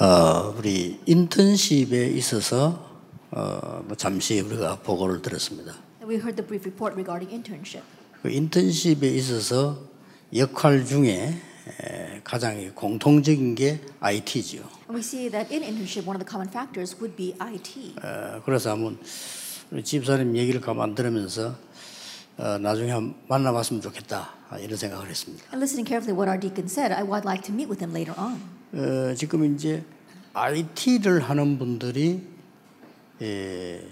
어, 우리 인턴십에 있어서 어, 뭐 잠시 우리가 보고를 들었습니다. We heard the brief report regarding internship. 그 인턴십에 있어서 역할 중에 에, 가장 공통적인 게 IT죠. And we see that in internship, one of the common factors would be IT. 어, 그래서 한번 집사님 얘기를 가만 들으면서 어, 나중에 한번 만나봤으면 좋겠다 아, 이런 생각을 했습니다. And listening carefully what our deacon said, I would like to meet with him later on. 어, 지금 이제 IT를 하는 분들이 예,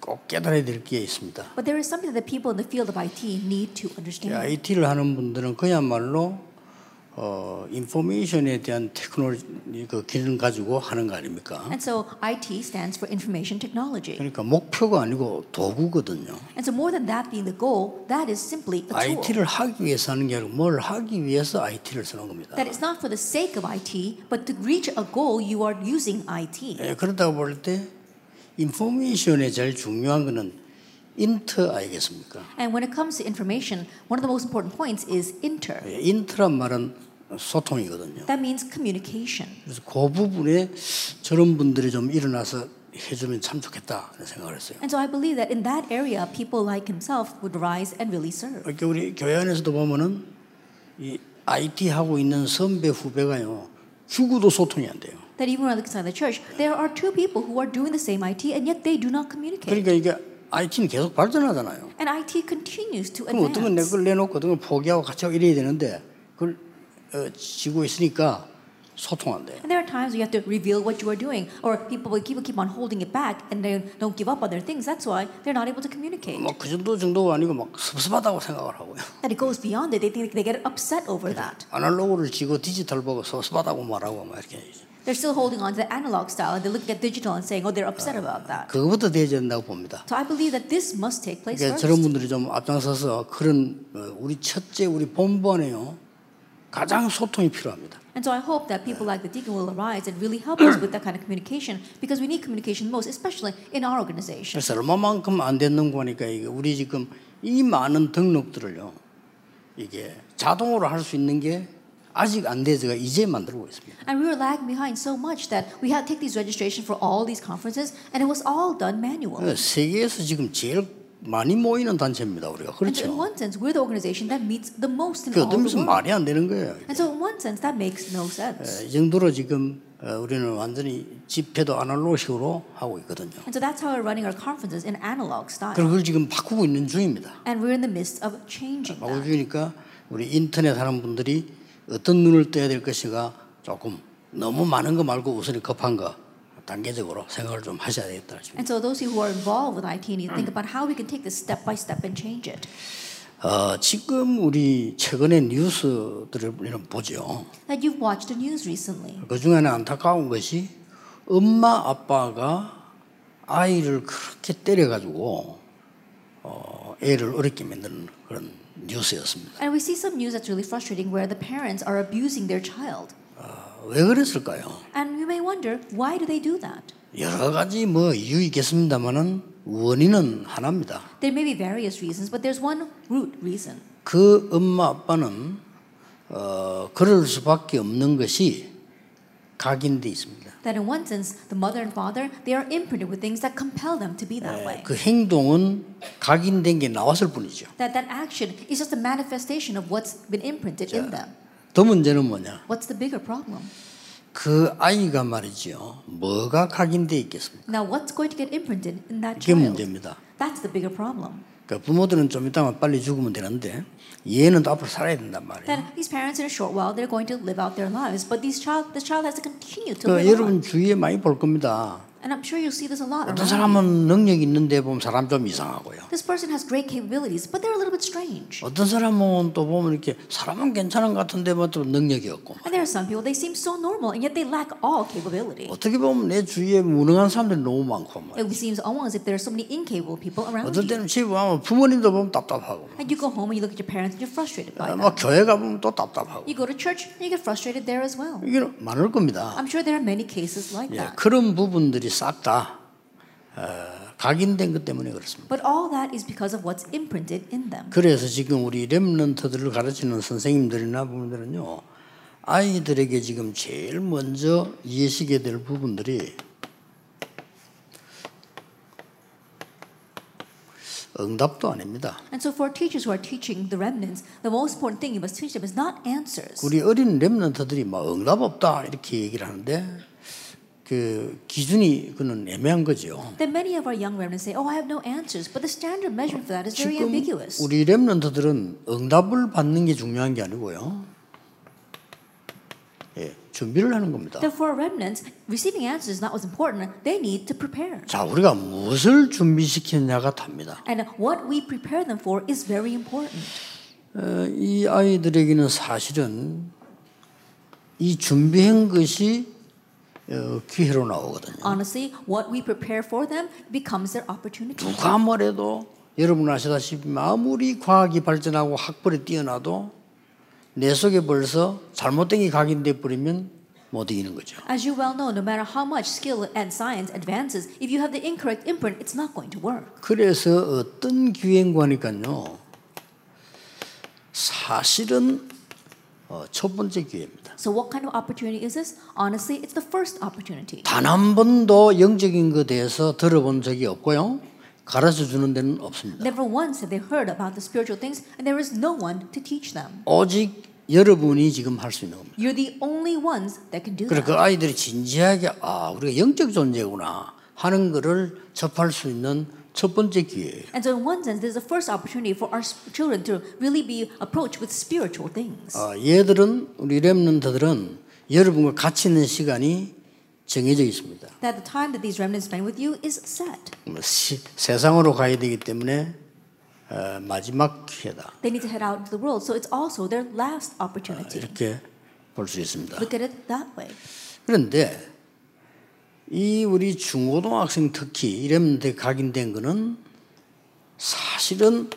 꼭 깨달아야 될 게 있습니다. But there is something that people in the field of IT need to understand. IT를 하는 분들은 그야말로 어, 인포메이션에 대한 테크놀로지 그 기능 가지고 하는 거 아닙니까? And so IT stands for information technology. 그러니까 목표가 아니고 도구거든요. And so more than that being the goal, that is simply a tool. IT를 하기 위해서 하는 게 아니고 뭘 하기 위해서 IT를 쓰는 겁니다. That is not for the sake of IT, but to reach a goal, you are using IT. 예, 그렇다고 볼때 인포메이션에 제일 중요한 거는 인터 아니겠습니까? And when it comes to information, one of the most important points is inter. 예, 인터란 말은 소통이거든요. That means communication. 그래서 그 부분에 저런 분들이 좀 일어나서 해주면 참 좋겠다 이런 생각을 했어요. And so I believe that in that area, people like himself would rise and really serve. 이렇게 우리 교회 안에서도 보면은 이 IT 하고 있는 선배 후배가요 죽어도 소통이 안 돼요. That even inside the church, there are two people who are doing the same IT and yet they do not communicate. 그러니까 이게 IT는 계속 발전하잖아요. And IT continues to 그럼 어떤 건내 advance. 걸 내놓고 어떤 걸 포기하고 같이 하고 이래야 되는데 그걸 어, 지고 있으니까 소통 안 돼요. And there are times you have to reveal what you are doing, or people will keep, keep on holding it back and they don't give up on their things. That's why they're not able to communicate. 뭐그 정도 정도가 아니고 막 섭섭하다고 생각을 하고요. That it goes beyond it. They think they get upset over that. 아날로그를 지고 디지털 보고 섭섭하다고 말하고 막 이렇게 They're still holding on to the analog style and they look at digital and saying, oh, they're upset about that. 그거부터 돼야 된다고 봅니다. So I believe that this must take place 그러니까 first. 저런 분들이 좀 앞장서서 그런 어, 우리 첫째 우리 본부 안에요 가장 소통이 필요합니다. And so I hope that people like the deacon will arise and really help us with that kind of communication because we need communication most, especially in our organization. 그래서 얼마만큼 안 됐는 거니까 이게 우리 지금 이 많은 등록들을요 이게 자동으로 할 수 있는 게 아직 안 돼서가 이제 만들고 있습니다. And we were lagging behind so much that we had to take these registrations for all these conferences and it was all done manually. 세계에서 지금 제일 많이 모이는 단체입니다 우리가 And so in 그렇죠. one sense, we're the organization that meets the most in 그 all the world. 말이 안 되는 거예요. And so in one sense, that makes no sense. 이 정도로 지금 어, 우리는 완전히 집회도 아날로그식으로 하고 있거든요. And so that's how we're running our conferences in analog style. 그걸 지금 바꾸고 있는 중입니다. And we're in the midst of changing 바꾸고. 중이니까 우리 인터넷 하는 분들이 어떤 눈을 떠야 될 것인가 조금 너무 많은 거 말고 우선이 급한 거 단계적으로 생각을 좀 하셔야 되겠다. And so those who are involved with IT need to think about how we can take this step by step and change it. 어, 지금 우리 최근에 뉴스들을 우리는 보죠. That you've watched the news recently. 그 중에는 안타까운 것이 엄마 아빠가 아이를 그렇게 때려가지고 어, 애를 어렵게 만드는 그런 뉴스였습니다. And we see some news that's really frustrating where the parents are abusing their child. 왜 그랬을까요? And you may wonder, why do they do that? 여러 가지 뭐 이유 있겠습니다만은 원인은 하나입니다. There may be various reasons, but there's one root reason. 그 엄마 아빠는 어, 그럴 수밖에 없는 것이 각인돼 있습니다. That in one sense, the mother and father, they are imprinted with things that compel them to be that way. 그 행동은 각인된 게 나왔을 뿐이죠. That that action is just a manifestation of what's been imprinted in them. 더 문제는 뭐냐? What's the bigger problem? 그 아이가 말이죠. 뭐가 각인돼 있겠습니까? Now, what's going to get imprinted in that 그게 child? 문제입니다. That's the bigger problem. 그러니까 부모들은 좀 이따가 빨리 죽으면 되는데 얘는 또 앞으로 살아야 된단 말이에요. That these parents in a short while they're going to live out their lives, but these child, this child has to continue to 그 live on. 여러분 주위에 많이 볼 겁니다. And I'm sure you'll see this a lot. 어떤 you. 사람은 능력이 있는데 보면 사람 좀 이상하고요. This person has great capabilities, but they're a little bit strange. 어떤 사람은 또 보면 이렇게 사람은 괜찮은 것 같은데 뭐또 능력이 없고 And there are some people they seem so normal, and yet they lack all capability. 어떻게 보면 내 주위에 무능한 사람들이 너무 많고 뭐. It seems almost as if there are so many incapable people around 어떨 you. 때는 집에 와면 부모님도 보면 답답하고 And you go home and you look at your parents and you're frustrated by 막 that. 교회 가보면 또 답답하고 You go to church and you get frustrated there as well. 이게 많을 겁니다. I'm sure there are many cases like 예, that. 그런 부분들이 싹다 어, 각인된 것 때문에 그렇습니다. But all that is because of what's imprinted in them. 그래서 지금 우리 렘넌트들을 가르치는 선생님들이나 부모들은요 아이들에게 지금 제일 먼저 이해시켜야 될 부분들이 응답도 아닙니다. And so for teachers who are teaching the remnants, the most important thing you must teach them is not answers. 우리 어린 렘넌트들이 막 응답 없다 이렇게 얘기를 하는데 그 기준이 그는 애매한 거죠. Then many of our young remnants say, "Oh, I have no answers," but the standard measure for that is very ambiguous. 우리 렘넌트들은 응답을 받는 게 중요한 게 아니고요. 예, 준비를 하는 겁니다. Therefore, remnants receiving answers is not what's important. They need to prepare. 자, 우리가 무엇을 준비시켰냐가 답니다. And what we prepare them for is very important. 어, 이 아이들에게는 사실은 이 준비한 것이 어, 기회로 나오거든요. Honestly, what we prepare for them becomes their opportunity. 누가 뭐래도 여러분 아시다시피 아무리 과학이 발전하고 학벌이 뛰어나도 내 속에 벌써 잘못된 게 각인돼 버리면 못 이기는 거죠. As you well know, no matter how much skill and science advances, if you have the incorrect imprint, it's not going to work. 그래서 어떤 기회인가니까요. 사실은 어, 첫 번째 기회입니다. So, what kind of opportunity is this? Honestly, it's the first opportunity. 단 한 번도 영적인 것에 대해서 들어본 적이 없고요. 가르쳐 주는 데는 없습니다. Never once have they heard about the spiritual things, and there is no one to teach them. 오직 여러분이 지금 할 수 있는 겁니다. You're the only ones that can do 그래 그 that. 아이들이 진지하게 아 우리가 영적 존재구나 하는 것을 접할 수 있는 첫 번째 기회예요. And so, in one sense, this is the first opportunity for our children to really be approached with spiritual things. 아, 얘들은 우리 렘넌트들은 여러분과 같이 있는 시간이 정해져 있습니다. That the time that these remnants spend with you is set. 뭐 시- 세상으로 가야 되기 때문에 어, 마지막 기회다 They need to head out into the world, so it's also their last opportunity. 이렇게 볼 수 있습니다. Look at it that way. 그런데 이 우리 중고등학생 특히 이랬는데 각인된 거는 사실은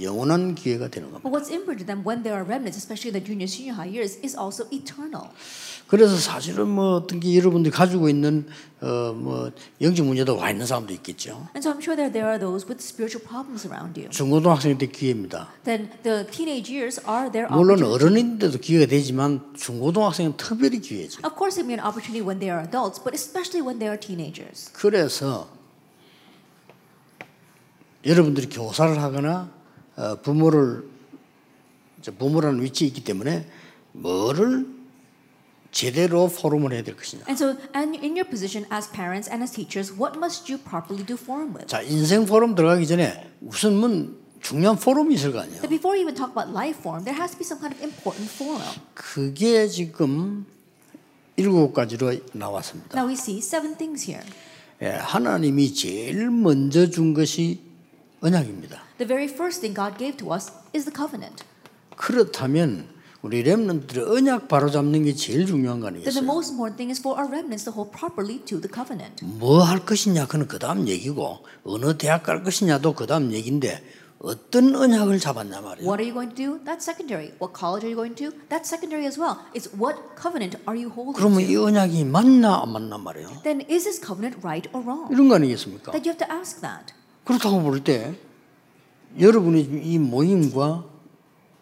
영원한 기회가 되는 겁니다. But what's important to them when there are remnants, especially the junior, senior high years, is also eternal. 그래서 사실은 뭐 어떤 게 여러분들이 가지고 있는 어뭐 영적 문제도 와 있는 사람도 있겠죠. And so I'm sure that there are those with spiritual problems around you. 중고등학생 때 기회입니다. Then the teenage years are their 물론. 어른인데도 기회가 되지만 중고등학생은 특별히 기회죠. Of course, it may be an opportunity when they are adults, but especially when they are teenagers. 그래서 여러분들이 교사를 하거나 어, 부모를 부모라는 위치에 있기 때문에 뭐를 제대로 포럼을 해야 될 것이냐. And so, and in your position as parents and as teachers, what must you properly do forum with? 자 인생 포럼 들어가기 전에 우선 뭐 중요한 포럼이 있을 거 아니에요. But before you even talk about life forum, there has to be some kind of important forum. 그게 지금 일곱 가지로 나왔습니다. Now we see seven things here. 예, 하나님이 제일 먼저 준 것이 언약입니다. The very first thing God gave to us is the covenant. 그렇다면 우리 렘넌트들 언약 바로 잡는 게 제일 중요한 거 Then the 아니겠어요? most important thing is for our remnants to hold properly to the covenant. 뭐 할 것이냐 그는 그 다음 얘기고 어느 대학 갈 것이냐도 그 다음 얘기인데 어떤 언약을 잡았냐 말이에요. What are you going to do? That's secondary. What college are you going to? That's secondary as well. It's what covenant are you holding 그러면 to? 이 언약이 맞나 안 맞나 말이에요. Then is this covenant right or wrong? 이런 거 아니겠습니까? That you have to ask that. 그렇다고 볼 때 여러분이 이 모임과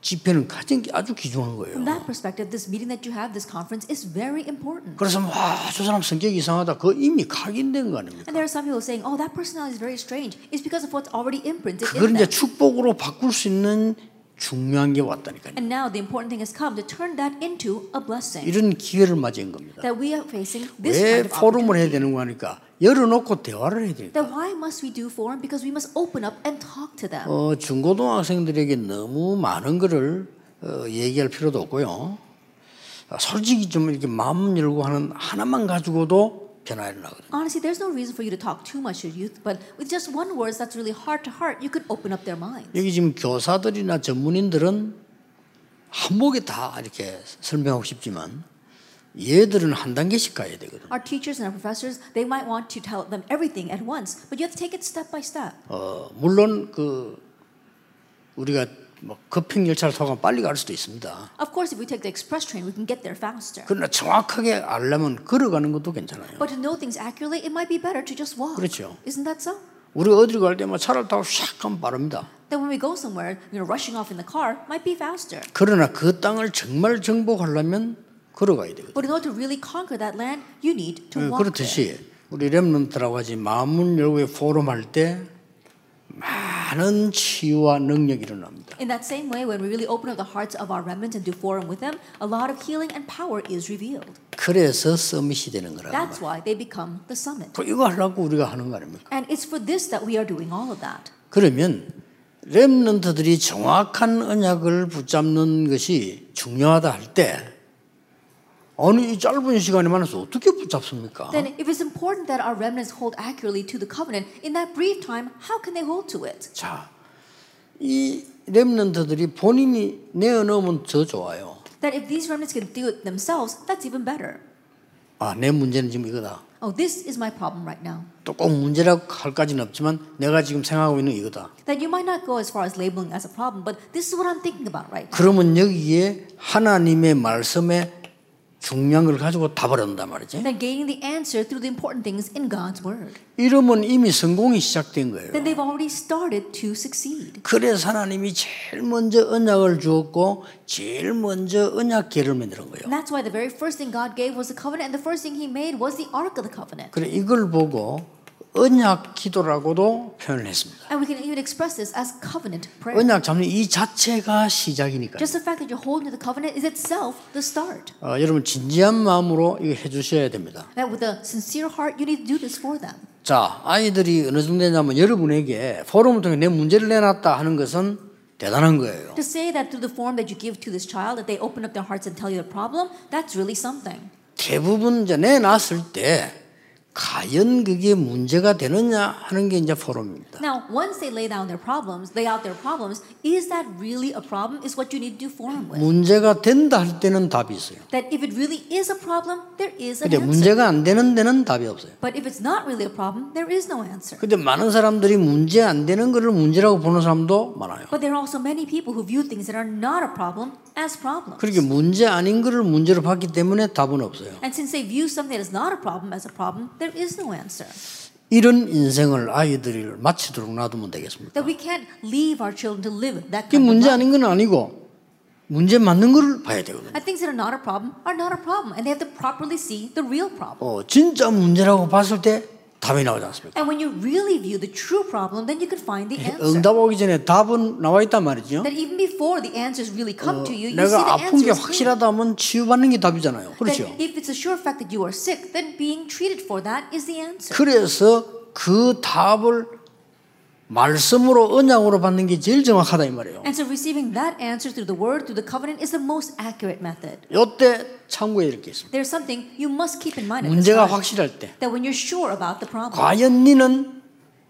집회는 가장 아주 귀중한 거예요. From that perspective, this meeting that you have, this conference, is very important. 그래서 와저 사람 성격이 이상하다. 그거 이미 각인된 거 아닙니까? And there are some people saying, "Oh, that personality is very strange." It's because of what's already imprinted 그걸 in 이제 them. 축복으로 바꿀 수 있는 중요한 게 왔다니까요. And now the important thing has come to turn that into a blessing. 이런 기회를 맞이한 겁니다. That we are facing this 왜 kind of 포럼을 해야. 되는 거 하니까 열어놓고 대화를 해야 되니까. Then why must we do forum? Because we must open up and talk to them. 어, 중고등학생들에게 너무 많은 거를 어, 얘기할 필요도 없고요. 아, 솔직히 좀 이렇게 마음 열고 하는 하나만 가지고도 일어나거든요. Honestly, there's no reason for you to talk too much to youth, but with just one words that's really heart to heart, you could open up their minds. 여기 지금 교사들이나 전문인들은 한목에 다 이렇게 설명하고 싶지만 얘들은 한 단계씩 가야 되거든요. Our teachers and our professors, they might want to tell them everything at once, but you have to take it step by step. 어, 물론 그 우리가 뭐 급행 열차를 타고 빨리 갈 수도 있습니다. Of course, if we take the express train, we can get there faster. 그러나 정확하게 알려면 걸어가는 것도 괜찮아요. But to know things accurately, it might be better to just walk. 그렇죠. Isn't that so? 우리가 어디를 갈 때만 차를 타고 샥 하면 빠릅니다. Then when we go somewhere, you know, rushing off in the car might be faster. 그러나 그 땅을 정말 정복하려면 걸어가야 되거든요. But in order to really conquer that land, you need to 예, walk. 그렇듯이 우리 렘넌트라고 하지 마문 열고의 포럼 할때 많은 치유와 능력이 일어납니다. In that same way, when we really open up the hearts of our remnant and do forum with them, a lot of healing and power is revealed. 그래서 서밋이 되는 거라. That's why they become the summit. 이거 하려고 우리가 하는 거 아닙니까? And it's for this that we are doing all of that. 그러면 렘넌트들이 정확한 언약을 붙잡는 것이 중요하다 할 때 아니 이 짧은 시간에 만나서 어떻게 붙잡습니까? Then, if it's important that our remnants hold accurately to the covenant, in that brief time, how can they hold to it? 자, 이 렘넌트들이 본인이 내어놓으면 더 좋아요. That if these remnants can do it themselves, that's even better. 아, 내 문제는 지금 이거다. Oh, this is my problem right now. 또꼭 문제라고 할 까지는 없지만 내가 지금 생각하고 있는 이거다. That you might not go as far as labeling as a problem, but this is what I'm thinking about right. 그러면 여기에 하나님의 말씀에 중요한 걸 가지고 답을 한단 말이지. Then gaining the answer through the important things in God's word. 이러면 이미 성공이 시작된 거예요. Then they've already started to succeed. 그래서 하나님이 제일 먼저 언약을 주었고 제일 먼저 언약계를 만드는 거예요. That's why the very first thing God gave was the covenant, and the first thing He made was the Ark of the Covenant. 그래 이걸 보고 언약 기도라고도 표현을 했습니다. And we can even express this as covenant prayer. 언약 잡는 이 자체가 시작이니까. Just the fact that you're holding to the covenant is itself the start. 어, 여러분 진지한 마음으로 이거 해주셔야 됩니다. That with a sincere heart, you need to do this for them. 자 아이들이 어느 정도 되냐면 여러분에게 포럼을 통해 내 문제를 내놨다 하는 것은 대단한 거예요. To say that through the form that you give to this child, that they open up their hearts and tell you the problem, that's really something. 대부분 이제 내놨을 때 과연 그게 문제가 되느냐 하는 게 이제 포럼입니다. Now, once they lay down their problems, lay out their problems, is that really a problem? Is what you need to do for them with. 문제가 된다 할 때는 답이 있어요. That if it really is a problem, there is an 근데 answer. 문제가 안 되는 데는 답이 없어요. But if it's not really a problem, there is no answer. 근데 많은 사람들이 문제 안 되는 거를 문제라고 보는 사람도 많아요. But there are also many people who view things that are not a problem as problems. 그렇게 문제 아닌 거를 문제로 봤기 때문에 답은 없어요. And since they view something that is not a problem as a problem, there is no answer. 이런 인생을 아이들을 마치도록 놔두면 되겠습니까? That we can't leave our children to live that kind of 문제 life. 아닌 건 아니고 문제 맞는 거를 봐야 되거든요. And things that are not a problem are not a problem, and they have to properly see the real problem. 어, 진짜 문제라고 봤을 때 답이 나오지 않습니까? And when you really view the true problem, then you can find the answer. 응답 오기 전에 답은 나와 있단 말이죠. That even before the answers really come to you, you see 내가 the 아픈 게 answers. here. 확실하다면 치유받는 게 답이잖아요. 그렇죠? That if it's a sure fact that you are sick, then being treated for that is the answer. 그래서 그 답을 말씀으로 언약으로 받는 게 제일 정확하다 이 말이에요. And so receiving that answer through the word, through the covenant, is the most accurate method. 요때 참고해 이렇게 있습니다. There's something you must keep in mind 문제가 확실할 때 that when you're sure about the problem. 과연 니는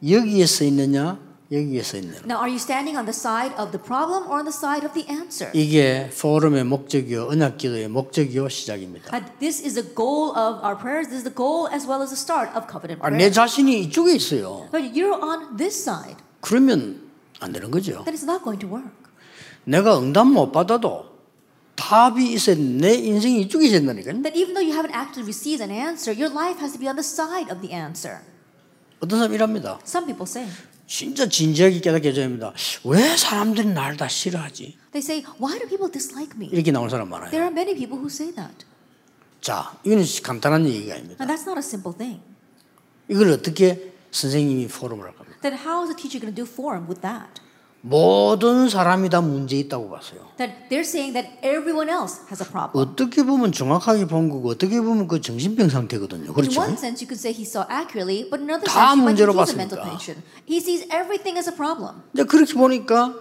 여기에 서 있느냐 여기에 서 있느냐 Now, are you standing on the side of the problem or on the side of the answer? 이게 포럼의 목적이요 언약 기도의 목적이요 시작입니다. And this is the goal of our prayers. This is the goal as well as the start of covenant 아, prayer. 내 자신이 이쪽에 있어요. But you're on this side. 그러면 안 되는 거죠. Then it's not going to work. 내가 응답 못 받아도 답이 있어야 내 인생이 이쪽에 있어야 된다니까요. That even though you haven't actually received an answer, your life has to be on the side of the answer. 어떤 사람 이랍니다. Some people say, 진짜 진지하게 깨닫게 합니다. 왜 사람들이 날다 싫어하지? they say, why do people dislike me? 이렇게 나오는 사람 많아요. There are many people who say that. 자, 이거는 간단한 얘기가 아닙니다. And that's not a simple thing. 이걸 어떻게 선생님이 포럼을 할 겁니까? Then how is a teacher going to do forum with that? 모든 사람이 다 문제 있다고 봤어요. That they're saying that everyone else has a problem. 어떻게 보면 정확하게 본 거고 어떻게 보면 그 정신병 상태거든요. In 그렇죠? one sense, you could say he saw accurately, but in another 다 sense, 문제로 think he's a mental patient. He sees everything as a problem. 근데 그렇게 보니까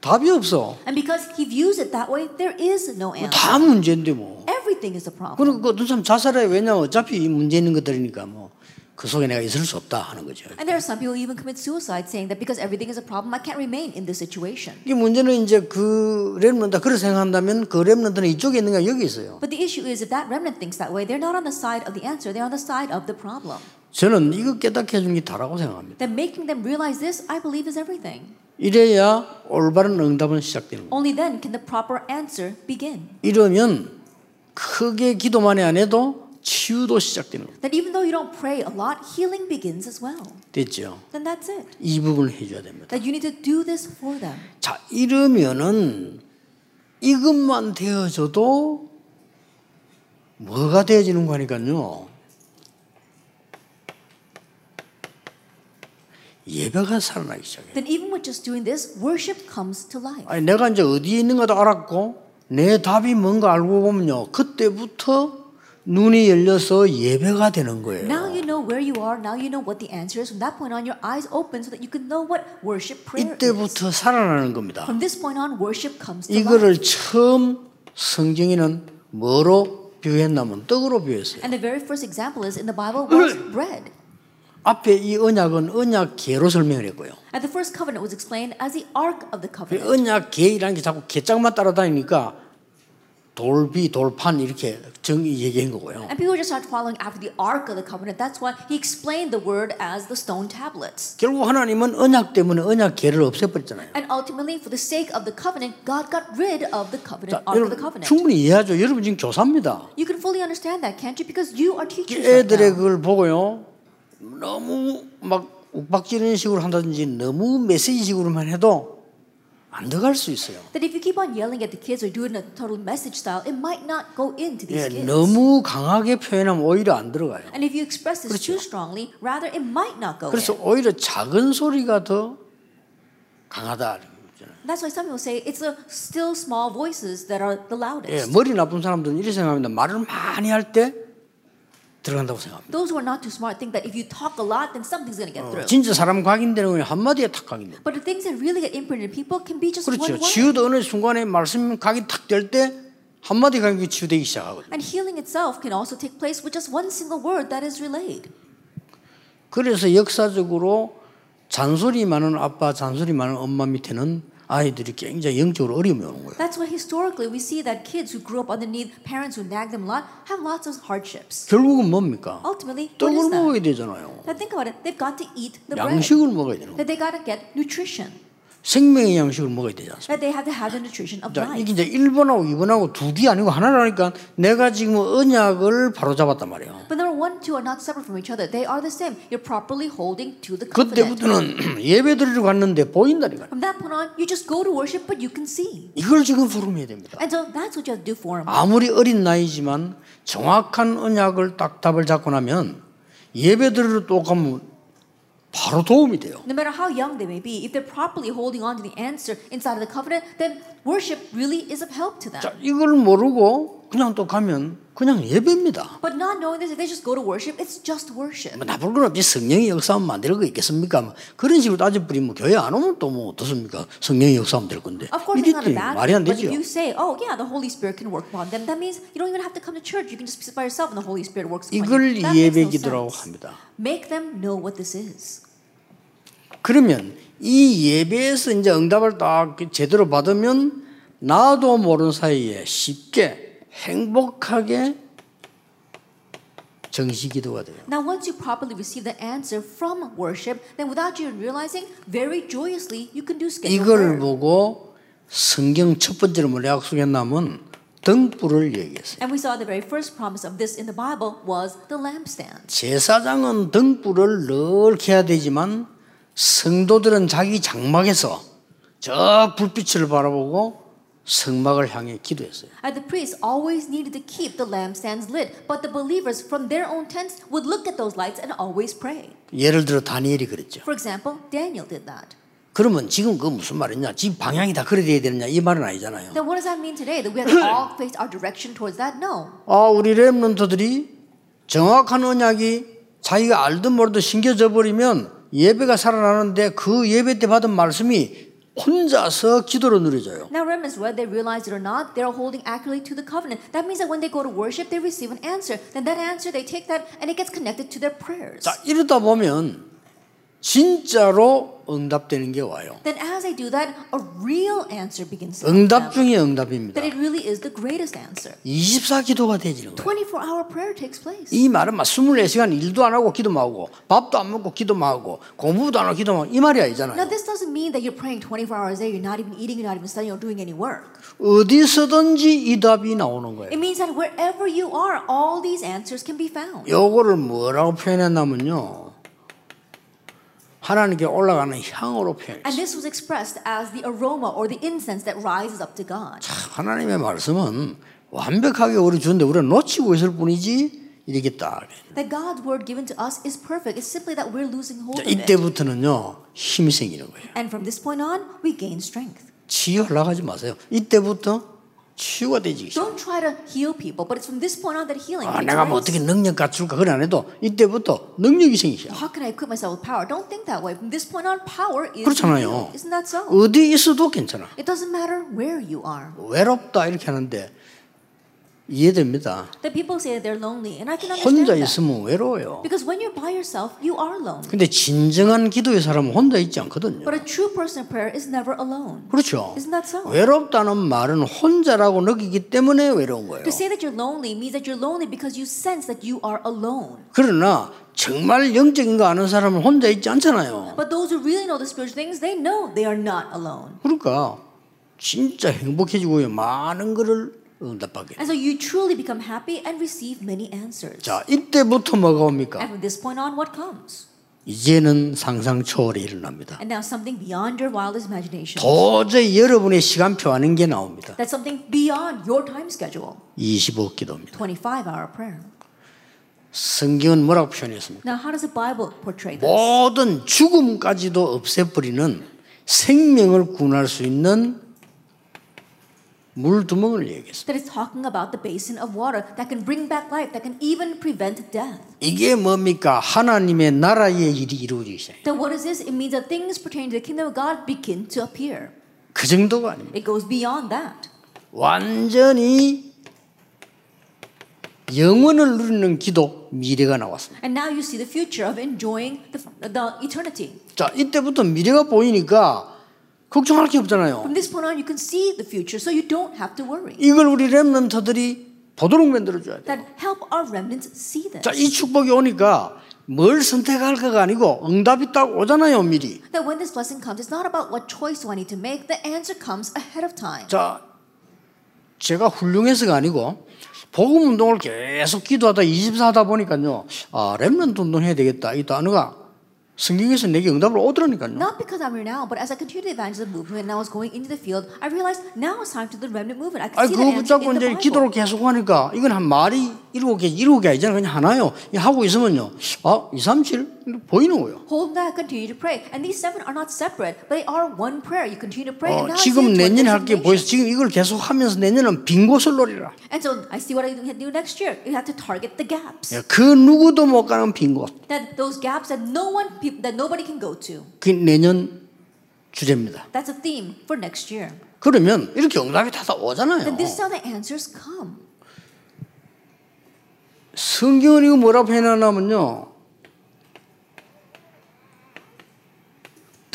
답이 없어. And because he views it that way, there is no answer. 다 문제인데 뭐. Everything is a problem. 그리고 그 사람 자살해 왜냐면 어차피 이 문제 있는 것들이니까 뭐 그 속에 내가 있을 수 없다 하는 거죠. And there are some people who even commit suicide saying that because everything is a problem, I can't remain in this situation. 이 문제는 이제 그 렘넌트 그렇게 생각한다면 그 렘넌트는 이쪽에 있는 게 여기 있어요. But the issue is if that remnant thinks that way, they're not on the side of the answer, they're on the side of the problem. 저는 이거 깨닫게 해준 게 다라고 생각합니다. Then making them realize this, I believe, is everything. 이래야 올바른 응답은 시작되는 거예요. Only then can the proper answer begin. 이러면 크게 기도만이 안 해도 치유도 시작되는 거 That even though you don't pray a lot, healing begins as well. 됐죠? Then that's it. 이 부분을 해줘야 됩니다. That you need to do this for them. 자 이러면은 이것만 되어져도 뭐가 되어지는 거니까요. 예배가 살아나기 시작해요. Then even with just doing this, worship comes to life. 아니 내가 이제 어디에 있는가도 알았고 내 답이 뭔가 알고 보면요 그때부터 눈이 열려서 예배가 되는 거예요. Now you know where you are. Now you know what the answer is. From that point on, your eyes open so that you can know what worship prayer is. 이때부터 살아나는 겁니다. From this point on, worship comes to life. 이거를 처음 성경에는 뭐로 비유했냐면 떡으로 비유했어요. And the very first example is in the Bible was bread. 앞에 이 언약은 언약 개로 설명을 했고요. And the first covenant was explained as the Ark of the 그 Covenant. 언약 개이라는 게 자꾸 개짝만 따라다니니까 돌비, 돌판 이렇게 정의 얘기한 거고요. And people just started following after the Ark of the Covenant. That's why he explained the word as the stone tablets. 결국 하나님은 언약 때문에 언약 개를 없애버렸잖아요. And ultimately, for the sake of the covenant, God got rid of the 자, covenant, Ark of 여러분 the Covenant. 충분히 이해하죠. 여러분 지금 교사입니다. You can fully understand that, can't you? Because you are teachers right 애들의 now. 그걸 보고요. 너무 막 욱박지르는 식으로 한다든지 너무 메시지식으로만 해도 안 들어갈 수 있어요. That if you keep on yelling at the kids or do it in a total message style, it might not go into 예, these kids. 너무 강하게 표현하면 오히려 안 들어가요. And if you express this too strongly, rather it might not go 그래서 in. 오히려 작은 소리가 더 강하다. That's why some people say it's the still small voices that are the 예, loudest. 머리 나쁜 사람들은 이렇게 생각합니다. 말을 많이 할 때 들어간다고 생각합니다. Those who are not too smart think that if you talk a lot, then something's going to get through. 진짜 사람 각인되는 건 한마디에 탁 각인돼요. But the things that really get imprinted in people can be just one 그렇죠. word. 치유도 어느 순간에 말씀 각이 탁 될 때 한마디 각이 치유되기 시작하거든요. And healing itself can also take place with just one single word that is relayed. 그래서 역사적으로 잔소리 많은 아빠, 잔소리 많은 엄마 밑에는 아이들이 굉장히 영적으로 어려움이 오는 거예요. That's why historically we see that kids who grew up underneath parents who nag them a lot have lots of hardships. 결국은 뭡니까? Ultimately, 떡을? 먹어야 되잖아요. Now think about it. They've got to eat the bread. 양식을 먹어야 되는 거예요. That they got to get nutrition. 생명의 양식을 먹어야 되지 않습니까? That they have to have the nutrition of 자. 이게 이제 1번하고 2번하고 둘이 아니고 하나라니까 내가 지금 언약을 바로 잡았단 말이에요. But number one, two are not separate from each other. They are the same. You're properly holding to the covenant. 그때부터는 예배 드리러 갔는데 보인다니까. From that point on, you just go to worship, but you can see. 이걸 지금 포럼해야 됩니다. And so that's what you have to do for them. 아무리 어린 나이지만 정확한 언약을 딱 답을 잡고 나면 예배 드리러 또 가면 바로 도움이 돼요. No matter how young they may be, if they're properly holding on to the answer inside of the covenant, then worship really is of help to them. 자, 이걸 모르고 그냥 또 가면 그냥 예배입니다. But not knowing this, if they just go to worship, it's just worship. 뭐 나쁠 건 없지 성령의 역사하면 만들 거 있겠습니까? 뭐 그런 식으로 따져버리면 교회 안 오면 또 뭐 어떻습니까? 성령의 역사하면 될 건데 Of course, it's not a 이게 bad 말이 안 thing, but 되죠. if you say, oh, yeah, the Holy Spirit can work upon them, that means you don't even have to come to church. You can just sit by yourself and the Holy Spirit works upon 이걸 you. No 예배기도라고. 합니다. Make them know what this is. 그러면 이 예배에서 이제 응답을 딱 제대로 받으면 나도 모르는 사이에 쉽게 행복하게 정시 기도가 돼요. Now, once you properly receive the answer from worship, then without you realizing, very joyously, you can do scheduled 이걸. 보고 성경 첫 번째로 뭘 약속했냐면 등불을 얘기했어요. And we saw the very first promise of this in the Bible was the lampstand. 제사장은 등불을 늘 켜야 되지만 성도들은 자기 장막에서 저 불빛을 바라보고 성막을 향해 기도했어요. And the priests always needed to keep the lampstands lit, but the believers from their own tents would look at those lights and always pray. 예를 들어 다니엘이 그랬죠. For example, Daniel did that. 그러면 지금 그 무슨 말이냐? 지금 방향이 다 그래 돼야 되느냐? 이 말은 아니잖아요. Then what does that mean today? That we have to all face our direction towards that? No. 아, 우리 렘넌트들이 정확한 언약이 자기가 알든 모르든 신겨져 버리면 예배가 살아나는데 그 예배 때 받은 말씀이 혼자서 기도로 누려져요. Now, remnants, whether they realize it or not, they're holding accurately to the covenant. That means that when they go to worship, they receive an answer. Then that answer, they take that and it gets connected to their prayers. 자, 이러다 보면 진짜로 응답되는 게 와요. then as I do that, a real answer begins to 응답 come. 중에 응답입니다. That it really is the greatest answer. 24 기도가 되지는 거예요. 24 hour prayer takes place. 이 말은 막 24시간 일도 안 하고 기도만 하고 밥도 안 먹고 기도만 하고 공부도 안 하고 기도만 하고 이 말이 Now, 아니잖아요. this doesn't mean that you're praying 24 hours a day, you're not even eating, you're not even studying, or doing any work. 어디서든지 이 답이 나오는 거예요. It means that wherever you are, all these answers can be found. 요거를 뭐라고 표현했냐면요. 하나님께 올라가는 향으로 표현했어요. And this was expressed as the aroma or the incense that rises up to God. 하나님의 말씀은 완벽하게 우리 주는데 우리가 놓치고 있을 뿐이지 이렇게 딱. That God's word given to us is perfect. It's simply that we're losing hold 자, of it. 이때부터는요 힘이 생기는 거예요. And from this point on, we gain strength. 치유하려고 하지 마세요. 이때부터 치유가 되지. Don't try to heal people, but it's from this point on that healing 아, 내가 뭐. 어떻게 능력 갖출까 그래 안 해도 이때부터 능력이 생기죠. How can I equip myself with power? Don't think that way. From this point on, power is 그렇잖아요. Isn't that so? 어디 있어도 괜찮아. It doesn't matter where you are. 외롭다 이렇게 하는데 이해됩니다. That people say that they're lonely, and I can understand 혼자 that. 있으면 외로워요. Because when you're by yourself, you are alone. 근데 진정한 기도의 사람은 혼자 있지 않거든요. But a true person of prayer is never alone. 그렇죠. Isn't that so? 외롭다는 말은 혼자라고 느끼기 때문에 외로운 거예요. To say that you're lonely means that you're lonely because you sense that you are alone. 그러나 정말 영적인 거 아는 사람은 혼자 있지 않잖아요. But those who really know the spiritual things, they know they are not alone. 그러니까 진짜 행복해지고요. 많은 거를 응답하게. And so you truly become happy and receive many answers. 자, 이때부터 뭐가 옵니까? And from this point on, what comes? 이제는 상상 초월이 일어납니다. And now something beyond your wildest imagination. 도저히 여러분의 시간표 아닌 게 나옵니다. That's something beyond your time schedule. 25 기도입니다. 25 hour prayer. 성경은 뭐라고 표현했습니까? Now, how does the Bible portray this? 모든 죽음까지도 없애버리는 생명을 구원할 수 있는 물 두멍을 얘기했습니다. That is talking about the basin of water that can bring back life, that can even prevent death. 이게 뭡니까? 하나님의 나라의 일이 이루어지기 시작. Then what is this? It means that things pertaining to the kingdom of God begin to appear. 그 정도가 아닙니다. It goes beyond that. 완전히 영원을 누리는 기도 미래가 나왔습니다. And now you see the future of enjoying the, the eternity. 자, 이때부터 미래가 보이니까 걱정할 게 없잖아요. From this point on, you can see the future, so you don't have to worry. 이걸 우리 렘넌트들이 보도록 만들어줘야 돼요. That help our remnants see this. 자, 이 축복이 오니까 뭘 선택할까가 아니고 응답이 딱 오잖아요, 미리. That when this blessing comes, it's not about what choice do I need to make. The answer comes ahead of time. 자, 제가 훌륭해서가 아니고 복음 운동을 계속 기도하다 24하다 보니까요. 아, 렘넌트 운동 해야 되겠다. 이 단어가 성경에서 내게 응답을 오더라니까요. Not because I'm here now, but as I continue the evangelism movement and I was going into the field, I realized now it's time to the remnant movement. I could see the answer in the Bible. 기도를 계속 하니까 이건 한 말이 일곱 개, 일곱 개 아니잖아요. 그냥 하나요. 이 하고 있으면요. 아, 2, 3, 7 보이는 거예요. Hold that, continue to pray. And these seven are not separate, but they are one prayer. You continue to pray. 어, 지금 내년에 할 게. 보여서 지금 이걸 계속 하면서 내년은 빈 곳을 노리라. And so I see what I can do next year. You have to target the gaps. 예, 그 누구도 못 가는 빈 곳. That those gaps that no one, that nobody can go to. 그 내년 주제입니다. That's a theme for next year. 그러면 이렇게 응답이 다, 다 오잖아요. Then this is how the answers come. 성경은 이거 뭐라고 해놨냐면요.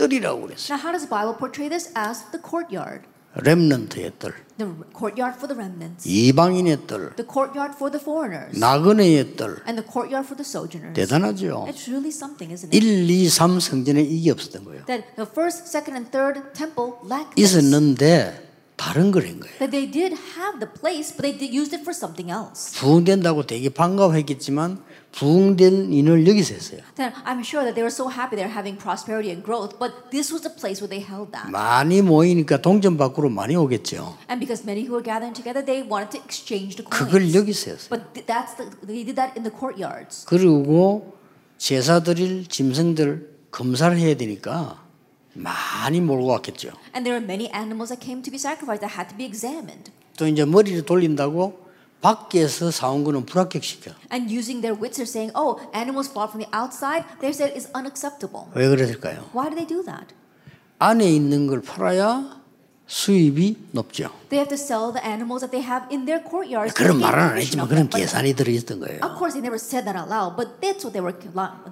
뜰이라고 그랬어요. Now, how does the Bible portray this as the courtyard? 렘넌트의 뜰, The courtyard for the remnants, 이방인의 뜰, the courtyard for the foreigners, 나그네의 뜰. and the courtyard for the sojourners. 대단하죠. It's really something, isn't it? 1, 2, 3 성전에 이게 없었던 거예요. That the first, second, and third temple lacked. 있었는데 다른 걸한 거예요. That they did have the place, but they did used it for something else. 부흥된다고 되게 반가워했겠지만 부흥된 인을 여기서 했어요. Then I'm sure that they were so happy they're having prosperity and growth, but this was the place where they held that. 많이 모이니까 동전 밖으로 많이 오겠죠. And because many who were gathering together, they wanted to exchange the 그걸 coins. 여기서 했어요. But th- that's the, they did that in the courtyards. 그리고 제사 드릴 짐승들 검사를 해야 되니까 많이 몰고 왔겠죠. And there were many animals that came to be sacrificed that had to be examined. 또 이제 머리를 돌린다고 밖에서 사온 거는 불합격시켜. And using their wits, they're saying, oh, animals bought from the outside, they said is unacceptable. 왜 그랬을까요? Why do they do that? 안에 있는 걸 팔아야 수입이 높죠. They have to sell the animals that they have in their courtyards. 그런 말은 안 했지만 of 그런 계산이 들어있던 거예요. Of course, they never said that out loud, but that's what they were.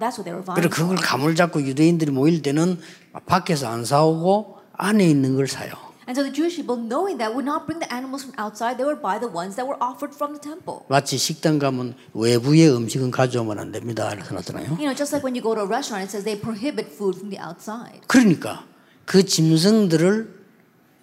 That's what they were. 그리고 그걸 감을 잡고 유대인들이 모일 때는 밖에서 안 사오고 안에 있는 걸 사요. And so the Jewish people, knowing that, would not bring the animals from outside. They would buy the ones that were offered from the temple. 마치 식당 가면 외부의 음식은 가져오면 안 됩니다. 이렇게 해놨잖아요. You know, just like when you go to a restaurant, it says they prohibit food from the outside. 그러니까 그 짐승들을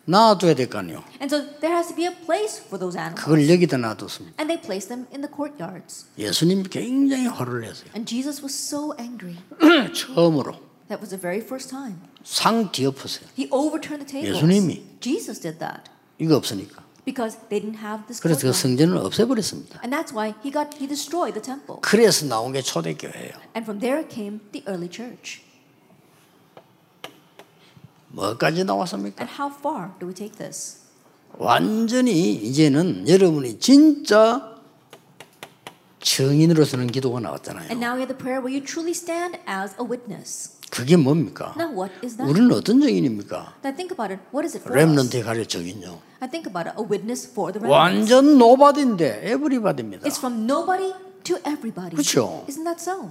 놔둬야 될 거 아니에요. And so there has to be a place for those animals. 그걸 여기다 놔뒀습니다. And they place them in the courtyards. 예수님 굉장히 화를 냈어요. And Jesus was so angry. 처음으로 That was the very first time. 상 뒤엎으세요. He overturned the tables. 예수님이. Jesus did that 이거 없으니까. because they didn't have this 그래서 그 courtyard. 성전을 없애버렸습니다. And that's why he got he destroyed the temple. 그래서 나온 게 초대교회예요. And from there came the early church. 뭐까지 나왔습니까? And how far do we take this? 완전히 이제는 여러분이 진짜 증인으로서는 기도가 나왔잖아요. And now we have the prayer where you truly stand as a witness. 그게 뭡니까? Now what is that? 우리는 어떤 증인입니까? Now think about it. What is it for us? 렘넌트에 가려 증인요. I think about it. A witness for the remnants. 완전 노바디인데 에브리바디입니다. It's from nobody to everybody. 그렇죠. Isn't that so?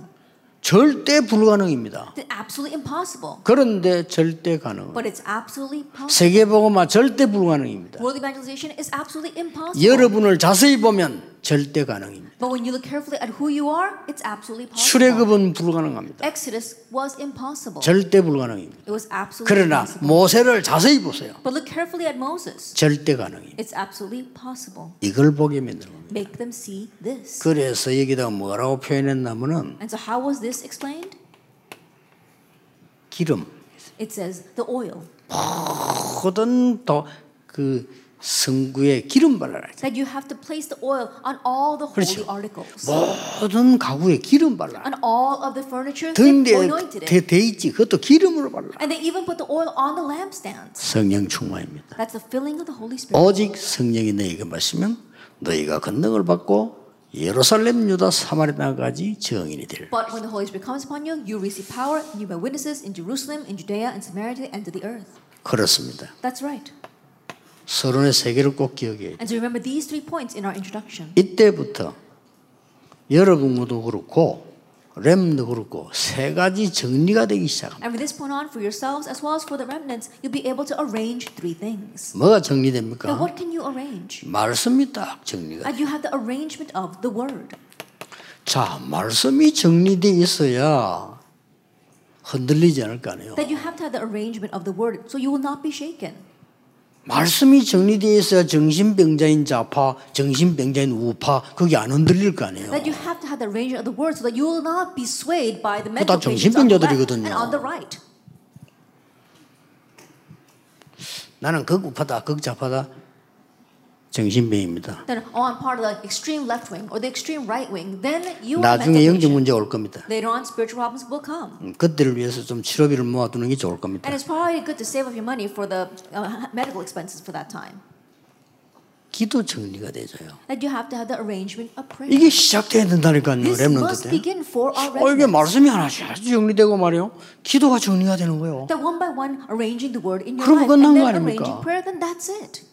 절대 불가능입니다. It's absolutely impossible. 그런데 절대 가능. But it's absolutely possible. 세계복음화 절대 불가능입니다. World evangelization is absolutely impossible. 여러분을 자세히 보면 절대 가능입니다. But when you look carefully at who you are, it's absolutely possible. 출애굽은 불가능합니다. Exodus was impossible. 절대 불가능입니다. It was absolutely 그러나 impossible. 모세를 자세히 보세요. But look carefully at Moses. 절대 가능입니다. It's absolutely possible. 이걸 보게 만드는 겁니다. Make them see this. 그래서 여기다 뭐라고 표현했냐면은 And so how was this explained? 기름, It says the oil. 모든 그 성구에 기름 발라라. That you have to place the oil on all the holy 그렇죠. articles. 모든 가구에 기름 발라. On all of the furniture, they anointed 돼, it. 돼 있지. 그것도 기름으로 발라. And they even put the oil on the lampstands. 성령 충만입니다. That's the filling of the Holy Spirit. 오직 성령이 너에게 마시면 너희가 권능을 받고 예루살렘 유다 사마리아까지 증인이 될. But when the Holy Spirit comes upon you, you receive power, and you be witnesses in Jerusalem, in Judea, and Samaria, to the end of the earth. 그렇습니다. That's right. 서론의 세 개를 꼭 기억해야 돼요. And so remember these three points in our introduction. 이때부터 여러분도 그렇고 렘도 그렇고 세 가지 정리가 되기 시작합니다. And from this point on, for yourselves as well as for the remnants, you'll be able to arrange three things. 뭐가 정리됩니까? what can you arrange? 말씀이 딱 정리가. And you have the arrangement of the word. 자, 말씀이 정리돼 있어야 흔들리지 않을 거 아니에요. That you have to have the arrangement of the word, so you will not be shaken. 말씀이 정리되어 있어야 정신병자인 좌파, 정신병자인 우파 그게 안 흔들릴 거 아니에요. That you have to have the arrangement of the word, so that you will not be swayed by the 다 mental patients on the left 정신병자들이거든요. and on the right. 나는 극우파다, 극좌파다, 정신병입니다. Then on part of the extreme left wing or the extreme right wing, then you 나중에 영적. 문제 올 겁니다. Later on, spiritual problems will come. 음, 그때를 위해서 좀 치료비를 모아두는 게 좋을 겁니다. And it's probably good to save up your money for the uh, medical expenses for that time. 기도 정리가 되져요. That you have to have the arrangement of prayer. 이게 시작돼야 된다니까요, must 때. begin for our 어, 이게. 말씀이 하나씩 정리되고 말이요. 기도가 정리가 되는 거예요. That one by one, arranging the word in your life, 끝난 and 거 아닙니까? prayer, then that's it.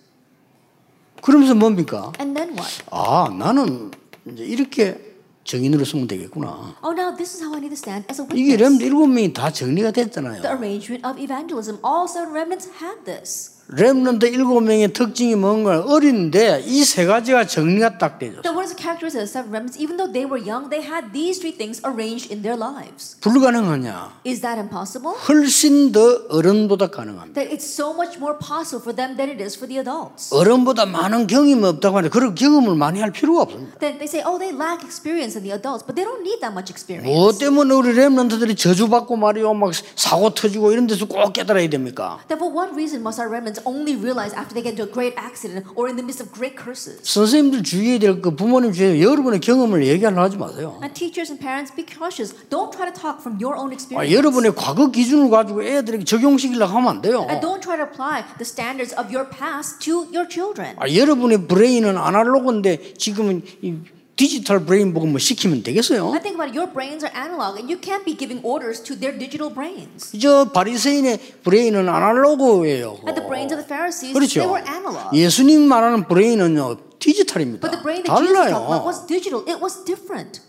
그러면서 뭡니까? And then what? 아, 나는 이제 이렇게 정인으로 쓰면 되겠구나. Oh, now this is how I need to stand as a 이게 witness. 렘 일곱 명이 다 정리가 됐잖아요. The arrangement of evangelism. All seven remnants had this. 렘넌트 일곱 명의 특징이 뭔가 어린데 이 세 가지가 정리가 딱 되죠. Then what is the characteristic of the seven remnants? Even though they were young, they had these three things arranged in their lives. 불가능하냐? Is that impossible? 훨씬 더 어른보다 가능합니다. That it's so much more possible for them than it is for the adults. 어른보다 많은 경험이 없다고 하는데 그런 경험을 많이 할 필요가 없습니다. Then they say, oh, they lack experience in the adults, but they don't need that much experience. 뭐 때문에 우리 렘넌트들이 저주받고 말이요 막 사고 터지고 이런 데서 꼭 깨달아야 됩니까? Then for what reason must our remnants only realize after they get into a great accident or in the midst of great curses? 선생님들 주의해야 될그 부모님 주의해 여러분의 경험을 얘기하려 하지 마세요. And teachers and parents, be cautious. Don't try to talk from your own 아, experience. 여러분의 과거 기준을 가지고 애들에게 적용시키려고 하면 안 돼요. And don't try to apply the standards of your past to your children. 아, 여러분의 브레인은 아날로그인데 지금은 이 디지털 브레인 보고 뭐 시키면 되겠어요? I think about it, your brains are analog and you can't be giving orders to their digital brains. 저 바리새인의 브레인은 아날로그예요. And the brains of the Pharisees, 그렇죠. they were analog. 예수님 말하는 브레인은요 디지털입니다. But the brain that Jesus talked about was digital. It was different.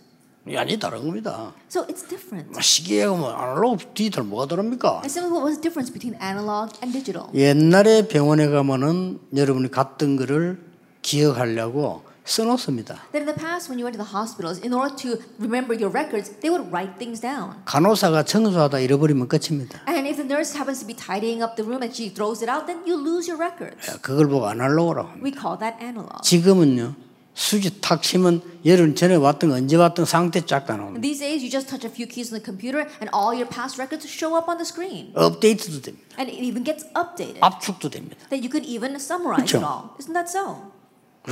아니 다른 겁니다. So it's different. 뭐 시계하고 뭐 아날로그 디지털 뭐가 다릅니까? And so what was the difference between analog and digital? 옛날에 병원에 가면은 여러분이 갔던 거를 기억하려고 써놓습니다. That in the past, when you went to the hospitals, in order to remember your records, they would write things down. 간호사가 청소하다 잃어버리면 끝입니다. And if the nurse happens to be tidying up the room and she throws it out, then you lose your records. 그걸 보고 아날로그라고. We call that analog. 지금은요 수지 탁 치면 여름 전에 왔던 거 언제 왔던 상태 쫙다 나옵니다. These days, you just touch a few keys on the computer and all your past records show up on the screen. 업데이트도 됩니다. And it even gets updated. 압축도 됩니다. That you could even summarize 그렇죠. it all. Isn't that so?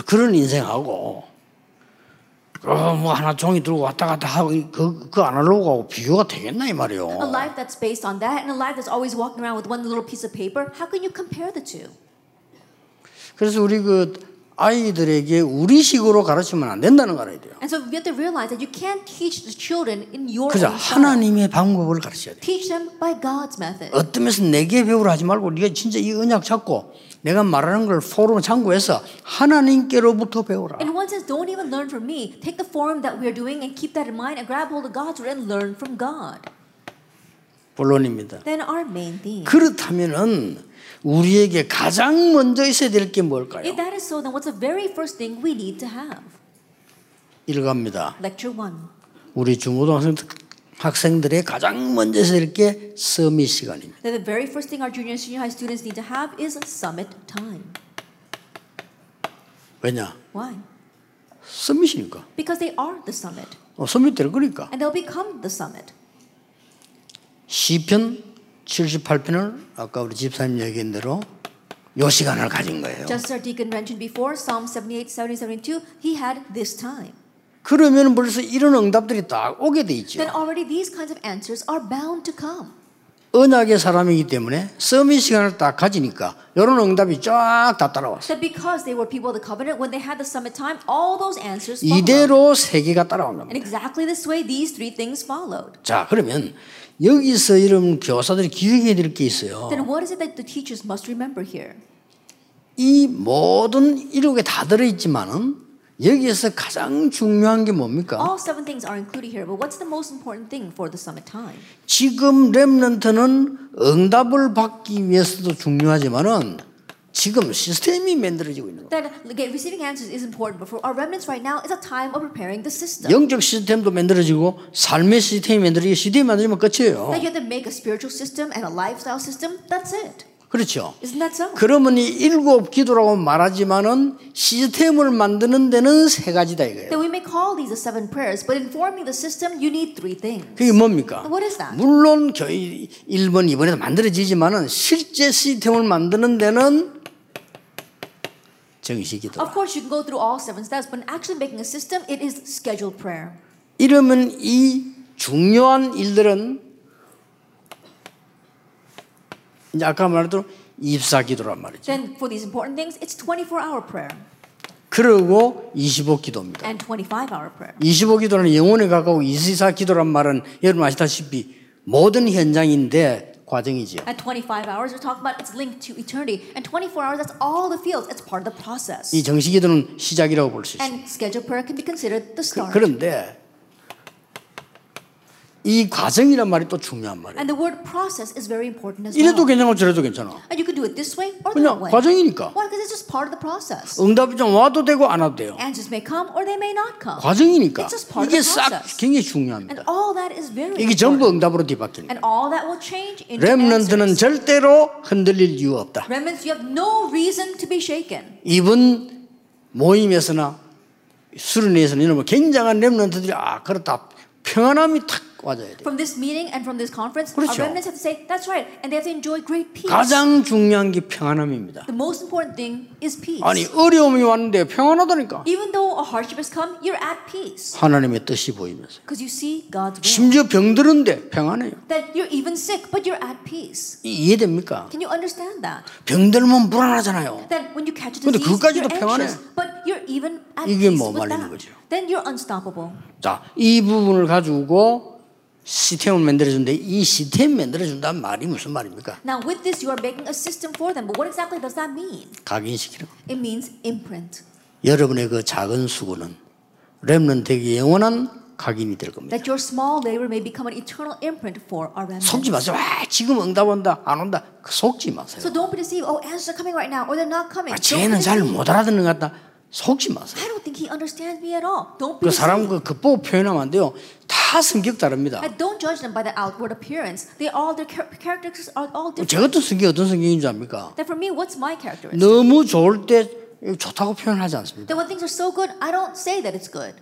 그런 인생하고 어, 뭐 하나 종이 들고 왔다 갔다 하고 그, 그 아날로그하고 비교가 되겠나 이 A 말이요. life that's based on that and a life that's always walking around with one little piece of paper, how can you compare the two? 그래서 우리 그 아이들에게 우리식으로 가르치면 안 된다는 거 알아야 돼요. And so we have to realize that you can't teach the children in your 그죠? own style. 하나님의 방법을 가르쳐야 돼. Teach them by God's method. 어떤 면에서 내게 배우라 하지 말고 네가 진짜 이 언약 잡고 내가 말하는 걸 포럼 참고해서 하나님께로부터 배우라. In one sense, don't even learn from me. Take the form that we're doing and keep that in mind and grab hold of God's word and learn from God. 본론입니다. Then our main theme. 그렇다면은 우리에게 가장 먼저 있어야 될 게 뭘까요? If that is so, then what's the very first thing we need to have? 읽어갑니다. Lecture 1. 우리 중고등학생 학생들의 가장 먼저 될게 서밋 시간입니다. The very first thing our junior and senior high students need to have is summit time. 왜냐? Why? 서밋이니까. Because they are the summit. 어, 서밋 될 거니까. And they'll become the summit. 시편 78편을 아까 우리 집사님 얘기한 대로 요 시간을 가진 거예요. Just as our deacon mentioned before, Psalm 78, 70, 72, he had this time. 그러면 벌써 이런 응답들이 딱 오게 돼 있죠. Then already these kinds of answers are bound to come. 언약의 사람이기 때문에 서밋 시간을 딱 가지니까 이런 응답이 쫙 다 따라왔어요. That because they were people of the covenant, when they had the summit time, all those answers followed. 이대로 세 개가 따라온답니다. And exactly this way, these three things followed. 자, 그러면 여기서 이런 교사들이 기억해야 될 게 있어요. Then what is it that the teachers must remember here? 이 모든 이렇게 다 들어있지만은 여기에서 가장 중요한 게 뭡니까? All seven things are included here, but what's the most important thing for the summit time? 지금 렘넌트는 응답을 받기 위해서도 중요하지만은 지금 시스템이 만들어지고 있는 거예요. That receiving answers is important, but for our remnants right now, it's a time of preparing the system. 영적 시스템도 만들어지고 삶의 시스템이 만들어지고 시스템이 만들어지면 끝이에요. That you have to make a spiritual system and a lifestyle system. That's it. 그렇죠. Isn't that so? 그러면 이 일곱 기도라고 말하지만은 시스템을 만드는 데는 세 가지다 이거예요. Then we may call these the seven prayers, but in forming the system, you need three things. 그게 뭡니까? What is that? 물론 저희 1번, 2번에도 만들어지지만은 실제 시스템을 만드는 데는 정식이다. Of course, you can go through all seven steps, but in actually making a system, it is scheduled prayer. 이러면 이 중요한 일들은 이제 아까 말했던 24기도란 말이죠. Then for these important things, it's 24-hour prayer 그리고 25 기도입니다. and 25-hour prayer. 25 기도는 영혼에 가까워 24기도란 말은 여러분 아시다시피 모든 현장인데 과정이지요. At 25 hours, we're talking about it's linked to eternity. And 24 hours, that's all the fields. It's part of the process. 이 정식 기도는 시작이라고 볼 수 있어요. And scheduled prayer can be considered the start. 그런데 이 과정이란 말이 또 중요한 말이에요. And the word process is very important as 이래도. 괜찮고 저래도 괜찮아. And you could do it this way or 그냥 that way. 과정이니까. Why? Because it's just part of the process. 응답이 좀 와도 되고 안 와도 돼요. Answers may come or they may not come. 과정이니까. It's just part of 이게 the 싹 process. 굉장히 And 중요합니다. all that is very 이게 전부 important. 응답으로 뒤바뀌는 And 거예요. all that will change into 렘넌트는. 절대로 흔들릴 이유 없다. Remnants, you have no reason to be shaken. 이번 모임에서나 수련회에서는 이런 뭐 굉장한 렘넌트들이 아 그렇다 평안함이 탁 와줘야 돼. From this meeting and from this conference, 그렇죠. our remnants have to say, that's right, and they have to enjoy great peace. 가장 중요한 게 평안함입니다. The most important thing is peace. 아니 어려움이 왔는데 평안하다니까. Even though a hardship has come, you're at peace 하나님의 뜻이 보이면서 because you see God's will. 심지어 병들은데 평안해요. That you're even sick, but you're at peace. 이- 이해됩니까? Can you understand that? 병들면 불안하잖아요. That when you catch a 근데 disease, 그것까지도 you're 평안해. anxious, but you're even at 이게 peace 뭐 말리는. 거죠. Then you're unstoppable. 자, 이 부분을 가지고 시스템을 만들어준데 이 시스템 만들어준다는 말이 무슨 말입니까? Now, with this, you are making a system for them. But what exactly does that mean? 각인시키는 거. It means imprint. 여러분의 그 작은 수고는 렘넌트에게 영원한 각인이 될 겁니다. That your small labor may become an eternal imprint for our remnant. 속지 마세요. 아, 지금 응답 온다, 안 온다. 그 속지 마세요. So don't be deceived. Oh, answers are coming right now, or they're not coming. 아, 쟤는 잘. 못 알아듣는 것 같다. 속지 마세요. I don't think he understands me at all. Don't be 그 사람. 그 겉보고 표현하면 안 돼요. 다 성격 다릅니다. And don't judge them by the outward appearance. They all their char- characteristics are all different. 저 같은 성격이 어떤 성격인 줄 압니까? That for me, what's my characteristic? 너무 좋을 때 좋다고 표현하지 않습니다. That when things are so good, I don't say that it's good.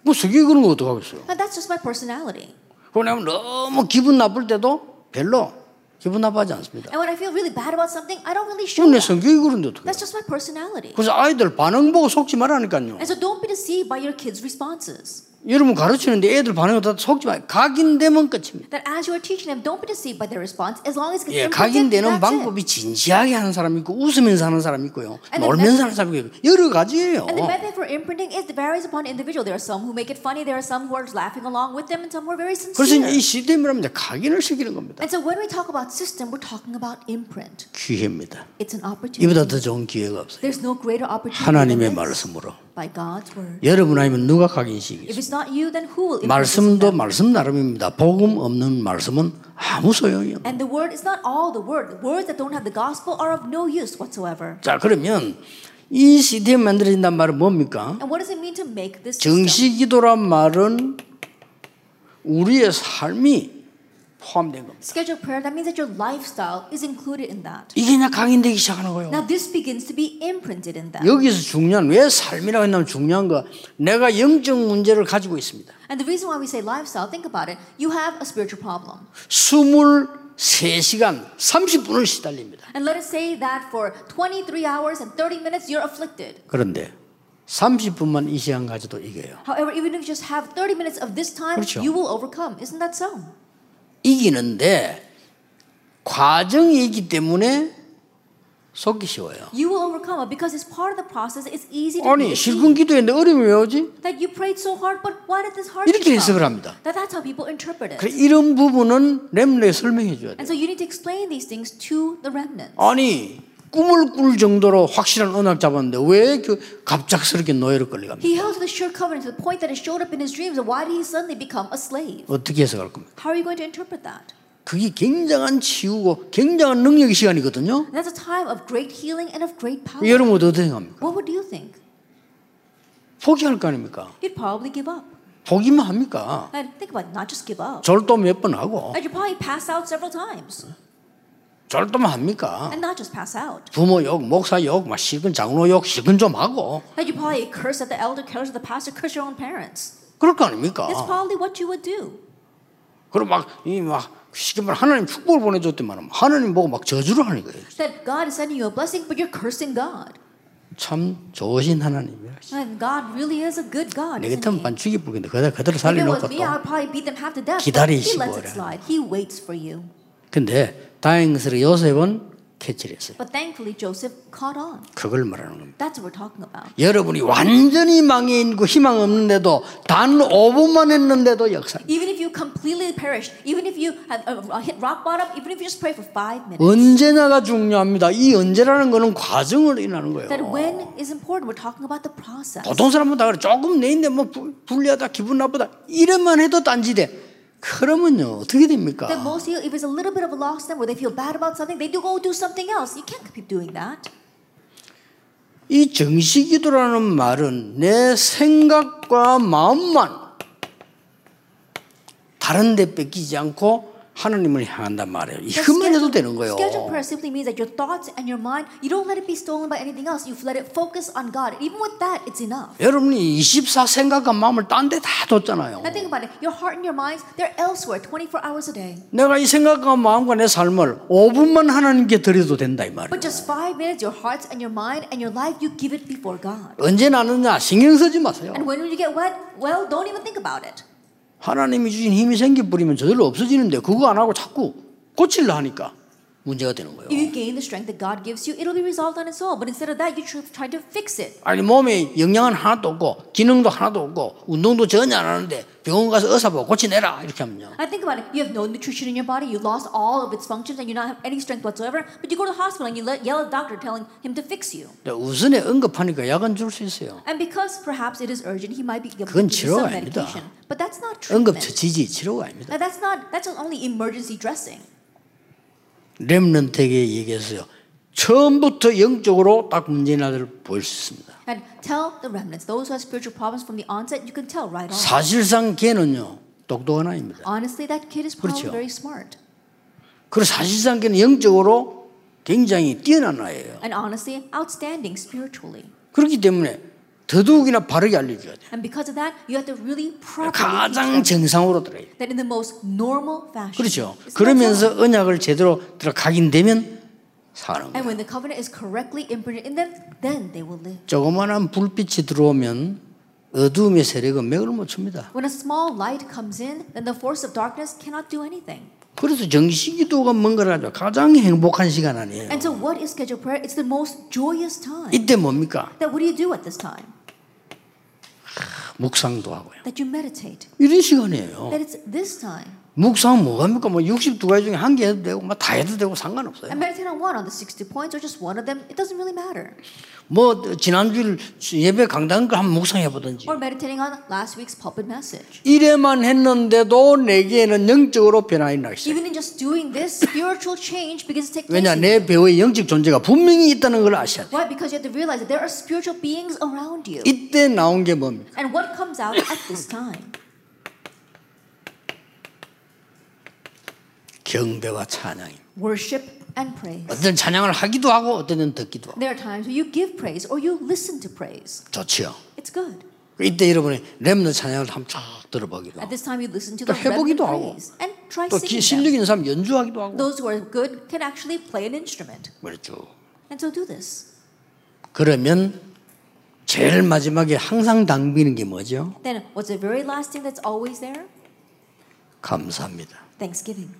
뭐 성격이 그런 거 어떡하겠어요? And that's just my personality. 그러면 너무 기분 나쁠 때도 별로 기분 나빠하지 않습니다. And when I feel really bad about something, I don't really show 내. 성격이 그런데 어떡해요? That's just my personality. 그래서 아이들 반응 보고 속지 말라니까요. And so don't be deceived by your kids' responses. 여러분 가르치는데 애들 반응 다 속지 마. 각인되면 끝입니다. That as you are teaching them, don't be deceived by their response. As long as it 예, 각인되는 that's it. 방법이 진지하게 하는 사람이 있고 웃으면서 하는 사람이 있고요. And the 놀면서 하는 사람이 있고 여러 가지예요. And the method for imprinting is varies upon individual. There are some who make it funny. There are some who are laughing along with them, and some who are very 그래서 sincere. 이 시스템이라면 이제 각인을 시키는 겁니다. And so when we talk about system, we're talking about imprint. 기회입니다. It's an opportunity. 이보다 더 좋은 기회가 없어요. There's no greater opportunity 하나님의 말씀으로 by God's word. 여러분 아니면 누가 If 각인시키겠어요? it's not you, then who will imprint this 말씀도? 말씀 나름입니다. 복음 없는 말씀은 아무 소용이 없어요. And the word is not all the word. The words that don't have the gospel are of no use whatsoever. 자 그러면 이 시스템 만들어진단 말은 뭡니까? And what does it mean to make this system? 정시 기도란 말은 우리의 삶이 포함된 겁니다. Scheduled prayer, that means that your lifestyle is included in that. 이게 그냥 각인되기 시작하는 거예요. Now this begins to be imprinted in that. 여기서 중요한 왜 삶이라고 했냐면 중요한 거 내가 영적 문제를 가지고 있습니다. And the reason why we say lifestyle, think about it. You have a spiritual problem. 23시간 30분을 시달립니다. And let us say that for 23 hours and 30 minutes you're afflicted. 그런데 30분만 이 시간 가져도 이겨요. However, even if you just have 30 minutes of this time, 그렇죠. you will overcome. Isn't that so? 이기는데 과정이 있기 때문에 속기 쉬워요. You will overcome it because it's part of the process. It's easy to 아니 실컷. 기도했는데 어려움이 왜 오지? That you prayed so hard, but why did this hardship 이렇게 해석을? 합니다. That that's how people interpret it. 그래 이런 부분은 렘레에 설명해 줘야 돼. And so you need to explain these things to the remnant. 아니 꿈을 꿀 정도로 확실한 언약 잡았는데 왜 그 갑작스럽게 노예로 끌려갑니까? He held the sure covenant to the point that it showed up in his dreams. Why did he suddenly become a slave? 어떻게 해석할 겁니까? How are you going to interpret that? 그게 굉장한 치유고 굉장한 능력의 시간이거든요. That's a time of great healing and of great power. 여러분 어떻게 생각합니까? What would you think? 포기할 거 아닙니까? You'd probably give up. 포기만 합니까? And think about it, not just give up. 절도 몇 번 하고 And you probably pass out several times. 절도만 합니까? And not just pass out. 부모 욕, 목사 욕, 막 실근 장로 욕, 실근 좀 하고 And you probably curse at the elder, curse at the pastor, curse your own parents. 그럴 거 아닙니까? That's probably what you would do. 그럼 막이막 쉽게 말 하나님 축복을 보내줬더만 하나님 보고 막 저주를 하는 거예요. That God is sending you a blessing, but you're cursing God. 참 좋으신 하나님이야. And God really is a good God. 내 Isn't 같으면 he? 반 죽이 뿌겠는데 그대로 살려놓고 me, 또. I'd probably beat them half to death. But 기다리시고 he lets it 그래. slide. He waits for you. 근데 다행스레 요셉은 캐치했어요. But thankfully, Joseph caught on. 그걸 말하는 겁니다. That's what we're talking about. 여러분이 완전히 망해 있고 희망 없는데도 단 5분만 했는데도 역사. Even if you completely perished, even if you have uh, uh, hit rock bottom, even if you just pray for five minutes, 언제나가 중요합니다. 이 언제라는 거는 과정을 의미하는 that 거예요. when is important. We're talking about the process. 보통 사람은 다 그래. 조금 내인데 뭐 불- 불리하다, 기분 나쁘다. 이래만 해도 딴지대. 그러면요, 어떻게 됩니까? That most if it's a little bit of a loss, then where they feel bad about something, they do go do something else. You can't keep doing that. 이 정식기도라는 말은 내 생각과 마음만 다른 데 뺏기지 않고 하나님을 향한단 말이에요. 이것만 해도 되는 거예요. Scheduled prayer simply means that your thoughts and your mind, you don't let it be stolen by anything else. You let it focus on God. Even with that, it's enough. 여러분이 24 생각과 마음을 딴 데 다 뒀잖아요. Now think about it. Your heart and your minds, they're elsewhere 24 hours a day. 내가 이 생각과 마음과 내 삶을 5분만 하나님께 드려도 된다 이 말이에요. But just five minutes, your hearts and your mind and your life, you give it before God. 언제 나느냐 신경 쓰지 마세요. And when will you get wet? Well, don't even think about it. 하나님이 주신 힘이 생기 뿌리면 저절로 없어지는데 그거 안 하고 자꾸 고치려 하니까 문제가 되는 거예요. If you gain the strength that God gives you, it'll be resolved on its own. But instead of that, you tr- try to fix it. 아니 몸에 영양은 하나도 없고 기능도 하나도 없고 운동도 전혀 안 하는데 병원 가서 의사 보고 고치내라 이렇게 하면요. I think about it. You have no nutrition in your body. You lost all of its functions, and you don't have any strength whatsoever. But you go to the hospital and you yell at the doctor, telling him to fix you. 우선에 응급하니까 약은 줄 수 있어요. And because perhaps it is urgent, he might be able 그건 to give you some 치료가 아닙니다. medication. But that's not 응급 treatment. 처치지 치료가 아닙니다. Now, that's not. That's only emergency dressing. 렘넌트에게 얘기했어요. 처음부터 영적으로 딱 문제나들 보일 수 있습니다. And tell the remnants, those who have spiritual problems from the onset, you can tell right on. 사실상 걔는요 똑똑한 아이입니다. Honestly, that kid is probably 그렇죠. very smart. 그리고 사실상 걔는 영적으로 굉장히 뛰어난 아이예요. And honestly, outstanding spiritually. 그렇기 때문에 더더욱이나 바르게 알려줘야 돼요. And because of that, you have to really properly 가장 정상으로 들어야 돼요. that in the most normal fashion. 그렇죠. 그러면서. 언약을 제대로 들어 각인되면 사는 And 거예요. when the covenant is correctly imprinted in them, then they will live. 조그마한 불빛이 들어오면 어두움의 세력은 맥을 못 춥니다. When a small light comes in, then the force of darkness cannot do anything. 그래서 정식기도가 뭔가를 하죠. 가장 행복한 시간 아니에요. And so, what is scheduled prayer? It's the most joyous time. 이때 뭡니까? That what do you do at this time? 묵상도 하고요. That you meditate. 이런 시간이에요. 묵상은 뭐합니까? 뭐 62가지 중에 한 개 해도 되고 뭐다 해도 되고 상관없어요. And meditate on one, on the 60 points, or just one of them. It doesn't really matter. 뭐 지난주 예배 강단 거 한번 묵상해 보든지. Or meditating on last week's pulpit message. 이래만 했는데도 내게는 영적으로 변화가 나기 시작. Even in just doing this, spiritual change begins to take place. 왜냐 내 배우의 영적 존재가 분명히 있다는 걸 아셔야 돼. Why? Because you have to realize that there are spiritual beings around you. 이때 나온 게 뭡니까? And what comes out at this time? 경배와 찬양입니다. Worship and praise. 어떤 찬양을 하기도 하고 어떤 때는 듣기도 하고 There are times where you give praise or you listen to praise. 좋지요. It's good. 이때 여러분이 렘너 찬양을 한번 쭉 들어보기도 At 하고 this time, you listen to 또 해보기도 하고. praise and try 또 실력. 있는 사람 연주하기도 하고 Those who are good can actually play an instrument. 그렇죠. And so do this. 그러면 제일 마지막에 항상 당비는 게 뭐죠? Then, what's the very last thing that's always there? 감사합니다. Thanksgiving.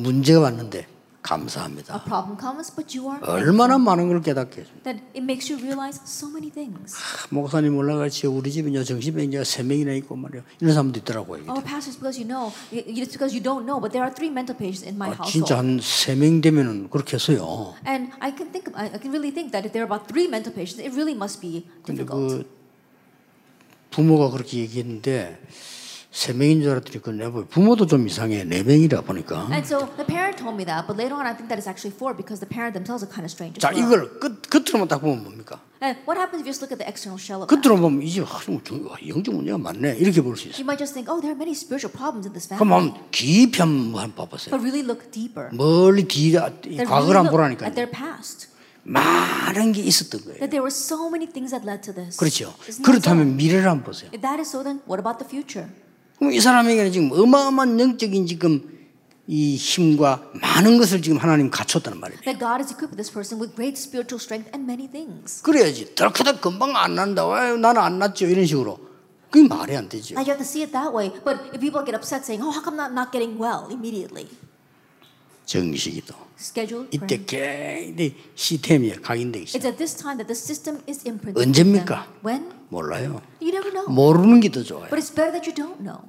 문제가 왔는데 A 감사합니다. problem comes, but you are. 얼마나 많은 걸 깨닫게 해줍니다. Then it makes you realize so many things. 목사님 올라가지 우리 집은요 정신병자가 세 명이나 있고 말이요 이런 사람도 있더라고요. Oh, pastors, because you know, it- it's because you don't know, but there are three mental patients in my 아, 진짜 household. 한세명 되면은 그렇게 했어요. And I can think, I can really think that if there are about three mental patients, it really must be 근데 difficult. 그 부모가 그렇게 얘기했는데 세 명인 줄 알았더니 그 내부 부모도 좀 이상해 네 명이라 보니까 And so the parent told me that, but later on I think that it's actually four because the parent themselves are kind of strange. 자. 이걸 끝 끝으로만 딱 보면 뭡니까? And what happens if you just look at the external shell of that? 끝으로 보면 이제 아, 영적 문제가 많네 이렇게 볼 수 있어. You might just think, oh, there are many spiritual problems in this 그럼 family. 한번 깊이 한번 봐보세요. But really look deeper. 멀리 뒤가 That 과거를 look 보라니까요. at their past. 많은 게 있었던 거예요. That there were so many things that led to this. 그렇죠. 그렇다면 미래를 한번 보세요. If that is so, then what about the future? 그럼 이 사람에게는 지금 어마어마한 영적인 지금 이 힘과 많은 것을 지금 하나님 갖췄다는 말이에요. That God has equipped this person with great spiritual strength and many things. 그래야지. 덜커덕 금방 안 난다. 왜 나는 안 났죠? 이런 식으로. 그게 말이 안 되죠. Now you have to see it that way. But if people get upset saying, oh, how come I'm not getting well immediately? 정식이도. 이때. 굉장히 시스템이 각인되기 It's 시작. at this time that the system is imprinted. 언제입니까? 몰라요. You never know. 모르는 게 더 좋아요. But it's better that you don't know.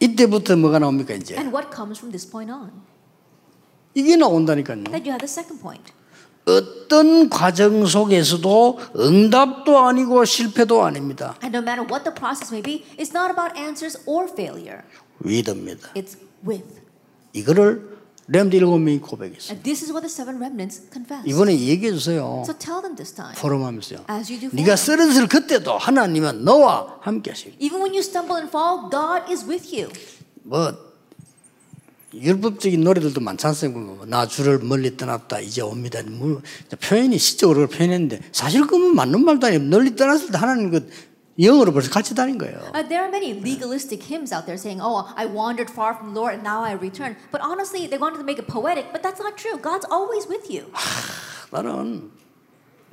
이때부터 뭐가 나옵니까 이제? And what comes from this point on? 이게 나온다니까요. That you have the second point. 어떤 과정 속에서도 응답도 아니고 실패도 아닙니다. And no matter what the process may be, it's not about answers or failure. 위드입니다. It's with. 이거를 렘드 일곱 명이 고백했어요. And this is what the seven remnants confess. 이번에 얘기해 주세요. So tell them this time. 포럼하면서요. As you do 네가. 쓰러질 그때도 하나님은 너와 함께 하시고 Even when you stumble and fall, God is with you. 뭐 율법적인 노래들도 많지 않습니까? 뭐, 나 주를 멀리 떠났다 이제 옵니다. 뭐, 표현이 시적으로 표현했는데 사실 그건 맞는 말도 아니에요. 멀리 떠났을 때 하나님 그 영어로 벌써 같이 다닌 거예요. Uh, there are many legalistic hymns out there saying, "Oh, I wandered far from the Lord and now I return." But honestly, they wanted to make it poetic, but that's not true. God's always with you. 나는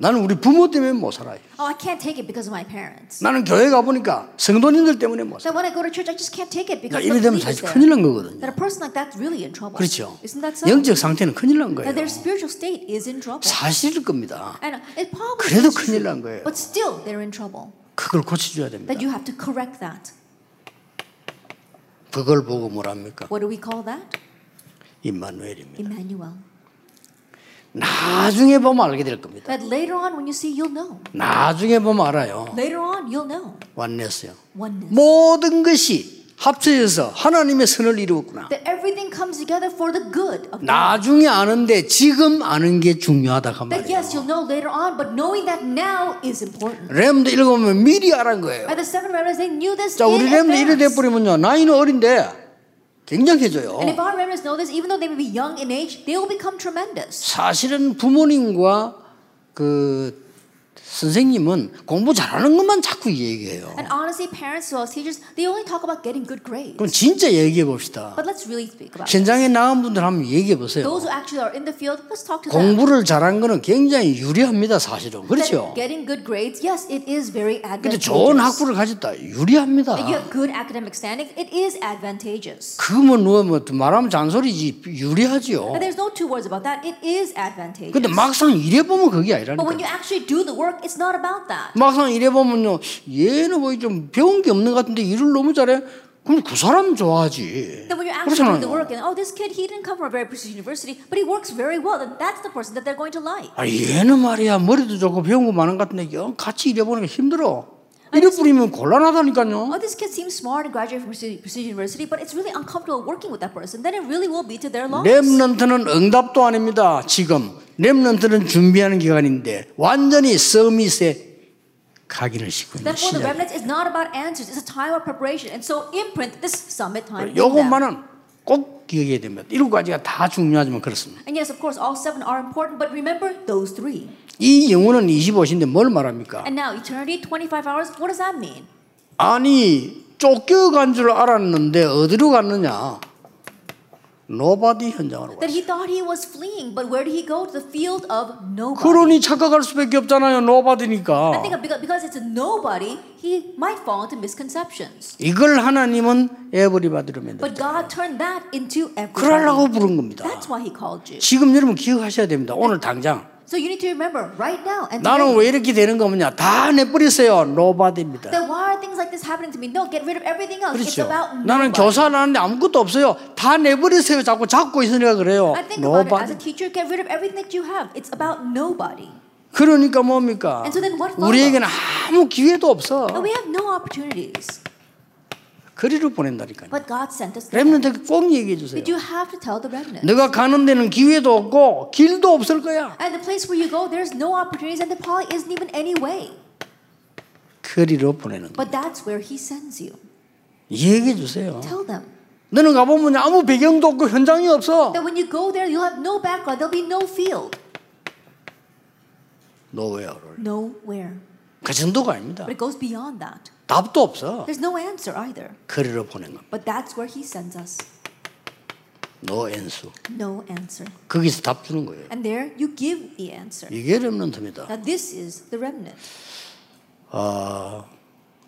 나는 우리 부모 때문에 못 살아요. Oh, I can't take it because of my parents. 나는 교회 가 보니까 성도님들 때문에 못 살아. So when I go to church, I just can't take it because 이래 되면 사실. 큰일 난 거거든요. That a person like that's really in trouble. 그렇죠. Isn't that so? 영적 상태는 큰일 난 거예요. That their spiritual state is in trouble. 사실일 겁니다. And it probably 그래도 큰일 난 거예요. but still they're in trouble. 그걸 고쳐줘야 됩니다. That you have to correct that. 그걸 보고 뭐랍니까? What do we call that? 임마누엘입니다. Emmanuel. 나중에 보면 알게 될 겁니다. That later on, when you see, you'll know. 나중에 보면 알아요. Later on, you'll know. 완냈어요. Oneness. 모든 것이 합쳐져서 하나님의 선을 이루었구나. That everything comes together for the good of God. 나중에 아는데 지금 아는 게 중요하다 그 That 말이에요. yes, you'll know later on, but knowing that now is important. 렘도 읽으면 미리 알은 거예요. By the seven remnants, they knew this 자, 우리 렘도 이래 advance. 돼버리면요. 나이는 어린데 굉장해져요. And if our remnants know this, even though they may be young in age, they will become tremendous. 사실은 부모님과 그 선생님은 공부 잘하는 것만 자꾸 얘기해요. And honestly, parents to us teachers, they only talk about getting good grades. 그럼 진짜 얘기해 봅시다. But let's really speak about it. 현장에 나간 분들 한번 얘기해 보세요. Those who actually are in the field, let's talk to them. 공부를 잘한 거는 굉장히 유리합니다, 사실은. That 그렇죠? getting good grades, yes, it is very 근데 advantageous. 좋은 학부를 가졌다. 유리합니다. And you have good academic standing, it is advantageous. 그뭐 누가 뭐 말하면 잔소리지 유리하지요. And there's no two words about that. It is advantageous. 근데 막상 일해 보면 그게 But when you 아니라니까. actually do the work, it's not about that. 막상 일해 보면요, 얘는 뭐 좀 배운 게 없는 것 같은데 일을 너무 잘해. 그럼 그 사람 좋아하지. Doing the 그렇잖아요. work and oh, this kid he didn't come from a very prestigious university, but he works very well, then that's the person that they're going to like. 아, 얘는 말이야 머리도 좋고 배운 거 많은 것 같은데 영 같이 일해 보니까 힘들어. 이래 뿌리면 곤란하다니까요. Oh, this kid seems smart and graduated from prestigious prestigious university, but it's really uncomfortable working with that person. Then it really will be to their loss. 렘넌트는 응답도 아닙니다. 지금 렘넌트는 준비하는 기간인데 완전히 서밋에 각인을 싣고 있는 시작. remnants is not about answers; it's a time of preparation. And so imprint this summit time. in them. 요것만은 꼭 기억해야 됩니다. 일곱 가지가 다 중요하지만 그렇습니다. And yes, of course, all seven are important, but remember those three. 이 영혼은 25시인데 뭘 말합니까? And now, eternity, 25 hours, what does that mean? 아니 쫓겨간 줄 알았는데 어디로 갔느냐? 노바디 현장으로 That 갔어. he thought he was fleeing, but where did he go? To the field of nobody. 그러니 착각할 수밖에 없잖아요. I 노바디니까. think because, because it's a nobody, he might fall into misconceptions. 이걸 하나님은 에버리바디로 만들었다. But God turned that into everybody. 그러려고 부른 겁니다. That's why he called you. 지금 여러분 기억하셔야 됩니다. 오늘 당장. So you need to remember right now and 나는 왜 이렇게 되는 거냐? 다 내버리세요. 노바디입니다. that why are things like this happening to me? No, get rid of everything else. It's 그렇죠. about 나는 nobody. 교사 나는데 아무것도 없어요. 다 내버리세요. 자꾸 잡고 있으니까 그래요. I think about it as a teacher, get rid of everything that you have. It's about nobody. 그러니까 뭡니까? And so then what? 우리에게는 아무 기회도 없어. And we have no opportunities. 거리를 보낸다니까요. But God sent us there. 렘넌트에게 꼭 얘기해 주세요. 너가 가는 데는 기회도 없고 길도 없을 거야. And the place where you go, there's no opportunities, and there probably isn't even any way. 거리로 보내는 거. But that's where He sends you. 얘기해 주세요. Tell them 너는 가보면 아무 배경도 없고 현장이 없어. that when you go there, you'll have no background, there'll be no field, nowhere. 그 정도가 아닙니다. But it goes beyond that. 답도 없어. There's no answer either. 거리로 보낸 겁니다. But that's where He sends us. 노 앤수. No answer. 거기서 답 주는 거예요. And there you give the answer. 이게 렘넌트입니다. Now, this is the remnant. 아,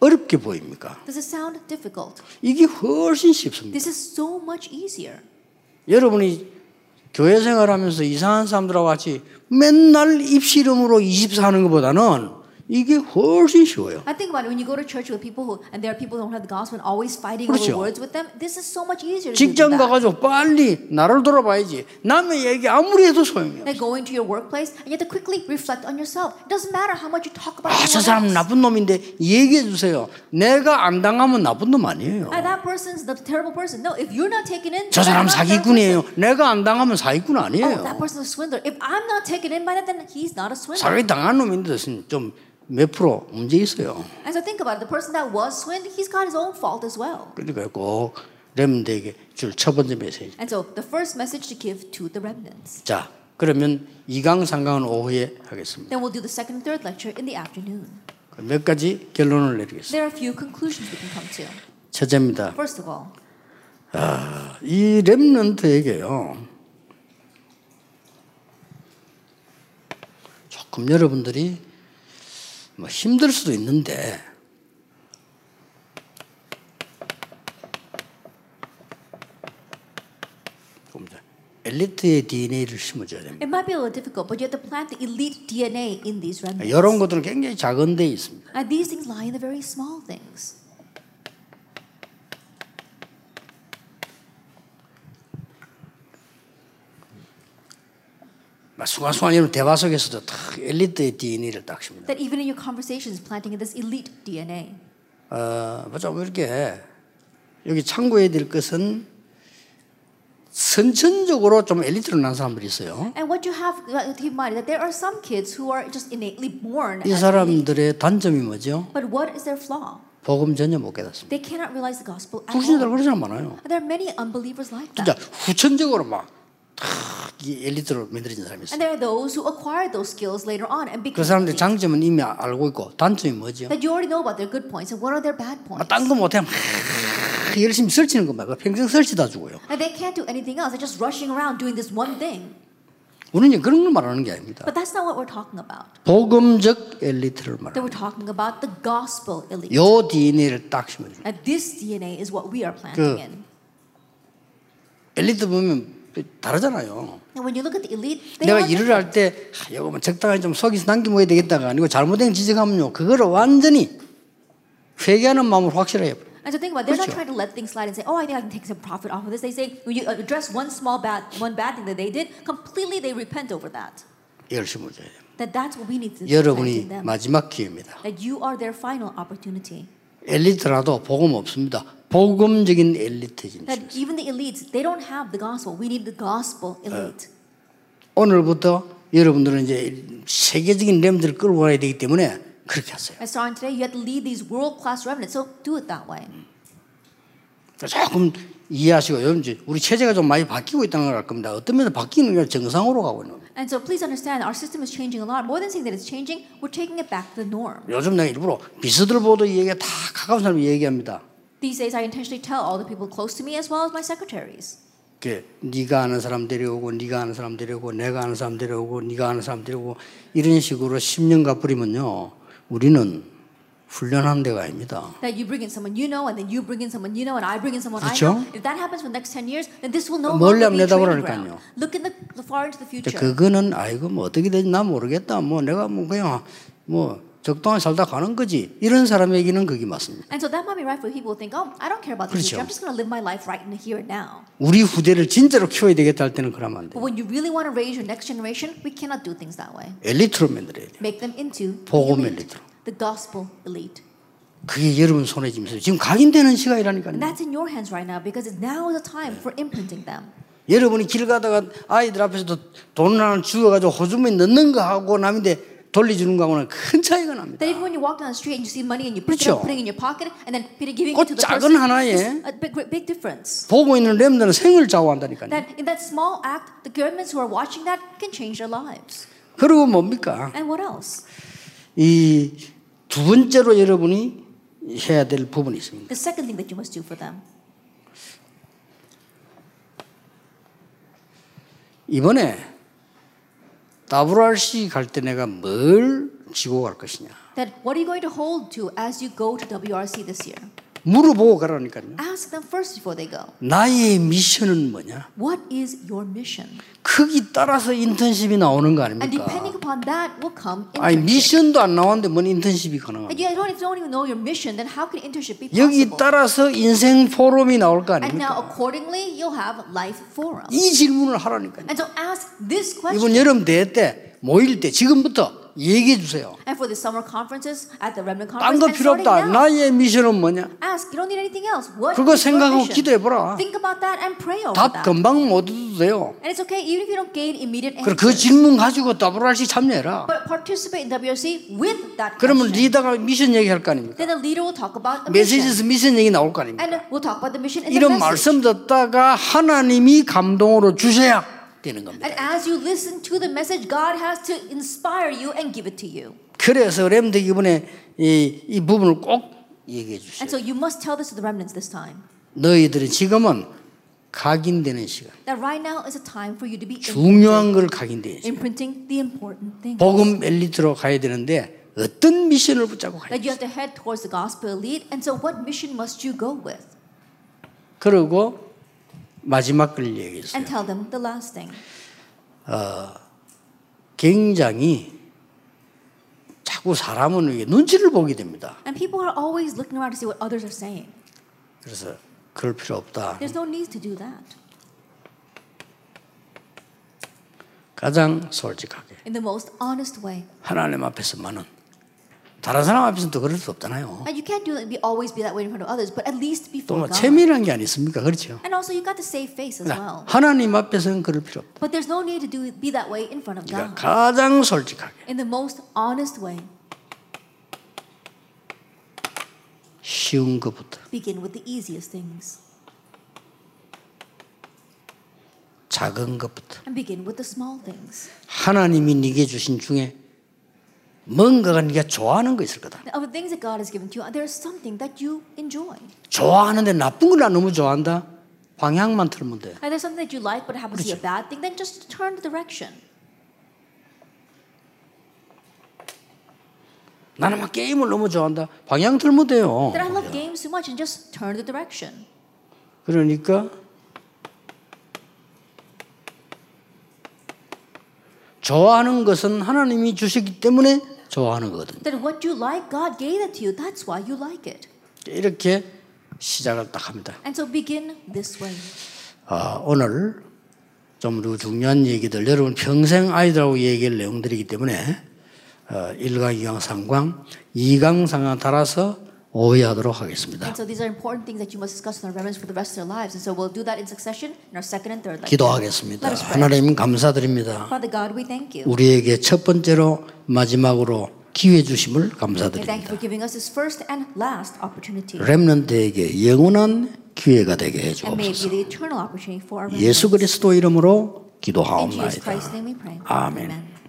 어렵게 보입니까? Does it sound difficult? 이게 훨씬 쉽습니다. This is so much easier. 여러분이 교회 생활하면서 이상한 사람들하고 같이 맨날 입시름으로 24 하는 것보다는 이게 훨씬 쉬워요. I think about it when you go to church with people who, and there are people who don't have the gospel and always fighting 그렇죠. over words with them. This is so much easier 직장. 가가지고 빨리 나를 돌아봐야지. 남의 얘기 아무리 해도 소용이 없어. Like going to your workplace and you have to quickly reflect on yourself. It doesn't matter how much you talk about 아, 저 anyone 사람. 나쁜 놈인데 얘기해 주세요. 내가 안 당하면 나쁜 놈 아니에요. And that person's the terrible person. No, if you're not taken in, 저 사람 사기꾼이에요. person. 내가 안 당하면 사기꾼 Oh, 아니에요. that person's a swindler. If I'm not taken in by that, then he's not a swindler. 사기 당한 놈인데 좀 몇 프로 문제 있어요. And so think about it. The person that was swindled, he's got his own fault as well. 그러니까 꼭 렘들에게 줄첫 번째 메시지. And so the first message to give to the remnants. 자, 그러면 2강, 3강은 오후에 하겠습니다. Then we'll do the second and third lecture in the afternoon. 몇 가지 결론을 내리겠습니다. There are a few conclusions we can come to. 첫째입니다. First of all, 이 렘넌트에게요. 조금 여러분들이 뭐 힘들 수도 있는데 엘리트의 DNA를 심어줘야 됩니다. it might be a little difficult, but you have to plant the elite DNA in these remnants. 이런 것들은 굉장히 작은 데 있습니다. And these things lie in the very small things. 순간순간 이런 대화 속에서도 딱 엘리트의 DNA를 딱 심니다. That even in your conversations, planting in this elite DNA. 어, 뭐좀 이렇게 여기 참고해야 될 것은 선천적으로 좀 엘리트로 난 사람들이 있어요. And what you have to keep in mind is that there are some kids who are just innately born. 이. 사람들의 단점이 뭐죠? But what is their flaw? 복음 전혀 못 깨닫습니다. They cannot realize the gospel 불신자들. 그런 사람 많아요. There are many unbelievers like 진짜 that. 후천적으로 막탁 이 엘리트로 만들어진 사람이 있어요. And there are those who acquire those skills later on and 그 become 사람들 elite. 장점은 이미 알고 있고 단점이 뭐죠? that you already know about their good points and what are their bad points. 딴거 막 열심히 설치는 것만 그 평생 설치다 주고요. And they can't do anything else. They're just rushing around doing this one thing. 우리는 그런 걸 말하는 게 아닙니다. But that's not what we're talking about. 복음적 엘리트를 That 말합니다. we're talking about the gospel elite. 요 DNA를 딱 심어줍니다. And this DNA is what we are planting 그- in. 엘리트 보면 다르잖아요. And when you look at the elite, they 내가 일을 할 때 이거 뭐 적당히 좀 속이서 남겨먹어야 되겠다가 아니고 잘못된 지적하면요 그거를 완전히 회개하는 마음을 확실하게 해요. And so think about it, they're not 그렇죠. trying to let things slide and say, oh, I think I can take some profit off of this. They say, when you address one small bad, one bad thing that they did, completely they repent over that. 열심히 줘야 돼요. That that's what we need to do 여러분이. 마지막 기회입니다. That you are their final opportunity. 엘리트라도 복음 없습니다. 복음적인 엘리트입니다. That even the elites, they don't have the gospel. We need the gospel elite. 오늘부터 여러분들은 이제 세계적인 렘들을 끌고 가야 되기 때문에 그렇게 하세요. And starting today, you have to lead these world class remnants. So do it that way. 조금 이해하시고 요즘 이제 우리 체제가 좀 많이 바뀌고 있다는 걸 알 겁니다. 어떤 면에서 바뀌는 게 정상으로 가고 있는 거예요. And so please understand, our system is changing a lot. More than saying that it's changing, we're taking it back to the norm. 요즘 내가 일부러 비서들 보도 이 얘기가 다 가까운 사람이 얘기합니다. These days, I intentionally tell all the people close to me as well as my secretaries. 그 네가 아는 사람 데려오고 네가 아는 사람 데려오고 내가 아는 사람 데려오고 네가 아는 사람 데려오고 이런 식으로 10년 가버리면요 우리는 훈련하는 데가 아닙니다. That you bring in someone you know, and then you bring in someone you know, and I bring in someone 그렇죠? I know. If that happens for the next 10 years, then this will no longer be training ground. Look in the, the far into the future. 그거는 아이고 뭐 어떻게 되지 나 모르겠다. 뭐 내가 뭐 그냥 뭐 적당히 살다 가는 거지. 이런 사람에게는 그게 맞습니다. And so that might be right for people who think, oh, I don't care about the 그렇죠. future. I'm just going to live my life right in here and now. 우리 후대를 진짜로 키워야 되겠다 할 때는 그러면 안 돼. But when you really want to raise your next generation, we cannot do things that way. 엘리트로 만들어야 돼. Make them into 복음 엘리트로. The gospel elite. 그게 여러분 손에 지금 있어요. 지금 각인되는 시간이라니까요. And that's in your hands right now because it's now is the time for imprinting them. 여러분이 길 가다가 아이들 앞에서도 돈을 하나 주어가지고 호주머니 넣는 거 하고 남인데 돌려주는 거하고는 큰 차이가 납니다. That even when you walk down the street and you see money and you pick it 그렇죠. up, putting it in your pocket, and then Peter giving 그 it to the 작은 하나에 a big, big difference. 보고 있는 렘들은 생을 좌우한다니까요. That in that small act, the governments who are watching that can change their lives. 그리고 뭡니까? And what else? 이 두 번째로 여러분이 해야 될 부분이 있습니다. The second thing that you must do for them. 이번에 WRC 갈 때 내가 뭘 지고 갈 것이냐. That what are you going to hold to as you go to WRC this year? 물어보고 가라니까요. Ask them first before they go. 나의 미션은 뭐냐? What is your mission? 크기 따라서 인턴십이 나오는 거 And 아닙니까? depending upon that will come 아니 internship. 미션도 안 나왔는데 뭔 인턴십이 가능합니까? And you don't, if you don't even know your mission, then how can internship be 여기? 따라서 인생 포럼이 나올 거 And now 아닙니까? accordingly, you'll have life forum. 이 질문을 하라니까요. And so ask this 이번 question. 여름 대회 때 모일 때 지금부터 얘기해 주세요. And for the summer conferences, at the remnant 딴 conference, 거 and 필요 없다. 나의 미션은 뭐냐? ask. You don't need anything else. What 그거 생각하고? 기도해 보라. Think about that and pray over 답 that. 금방 못 얻어도 돼요. And it's okay even if you don't gain immediate 그래 그 answers. 질문 가지고 WRC 참여해라. But participate in WRC with that 그러면. 리더가 미션 얘기할 거 아닙니까? Then the leader will talk about the mission. 메시지에서 미션 얘기 나올 거 아닙니까? And we'll talk about the mission in the 이런 message. 말씀 듣다가 하나님이 감동으로 주셔야 되는 겁니다. And as you listen to the message, God has to inspire you and give it to you. 그래서 렘드 이번에 이, 이 부분을 꼭 얘기해 주세요. And so you must tell this to the remnants this time. 너희들은 지금은 각인되는 시간. That right now is a time for you to be 중요한 걸 각인되는 시간. imprinting the important things. 복음 엘리트로 가야 되는데 어떤 미션을 붙잡고 가야 That 돼? you have to head towards the gospel elite. And so what mission must you go with? 그리고 마지막 걸 얘기했어요. And tell them the last thing. 굉장히 자꾸 사람은 이게 눈치를 보게 됩니다. And people are always looking around to see what others are saying. 그래서 그럴 필요 없다. There's no need to do that. 가장 솔직하게 In the most honest way. 하나님 앞에서만은 다른 사람 앞에서는 또 그럴 수 없잖아요. And you can't do be always be that way in front of others, but at least 또 before 뭐 God. 체밀한 게 아니습니까? 그렇죠. And also you got to save face as well. 하나님 앞에서는 그럴 필요 없다. But there's no need to do be that way in front of 그러니까 God. 가장 솔직하게 In the most honest way, 쉬운 것부터 begin with the easiest things 작은 것부터 and begin with the small things. 하나님이 네게 주신 중에 뭔가가 네가 좋아하는 거 있을 거다. Of the things that God has given to you, there's something that you enjoy. 좋아하는데 나쁜 걸안 너무 좋아한다. 방향만 틀면 돼. And there's something that you like but happens to be a bad thing, then just turn the direction. 나는 막 게임을 너무 좋아한다. 방향 틀면 돼요. That I love games too much and just turn the direction. 그러니까 좋아하는 것은 하나님이 주시기 때문에 좋아하는 거거든요. That what you like, God gave it to you. That's why you like it. 이렇게 시작을 딱 합니다. And so begin this way. 아, 오늘 좀더 중요한 얘기들 여러분 평생 아이들하고 얘기할 내용들이기 때문에 어, 1강, 2강, 3강, 2강, 3강 따라서 오해하도록 하겠습니다. And so these are important things that you must discuss with our remnants for the rest of their lives. And so we'll do that in succession in our second and third lecture. 기도하겠습니다. 하나님 감사드립니다. Father God, we thank you. 우리에게 첫 번째로 마지막으로 기회 주심을 감사드립니다. for giving us this first and last opportunity. 렘넌트에게 영원한 기회가 되게 해 And may it 주옵소서. be the eternal opportunity for our 예수. 그리스도 이름으로 In Jesus 기도하옵나이다. Christ's name we pray. 아멘. Amen.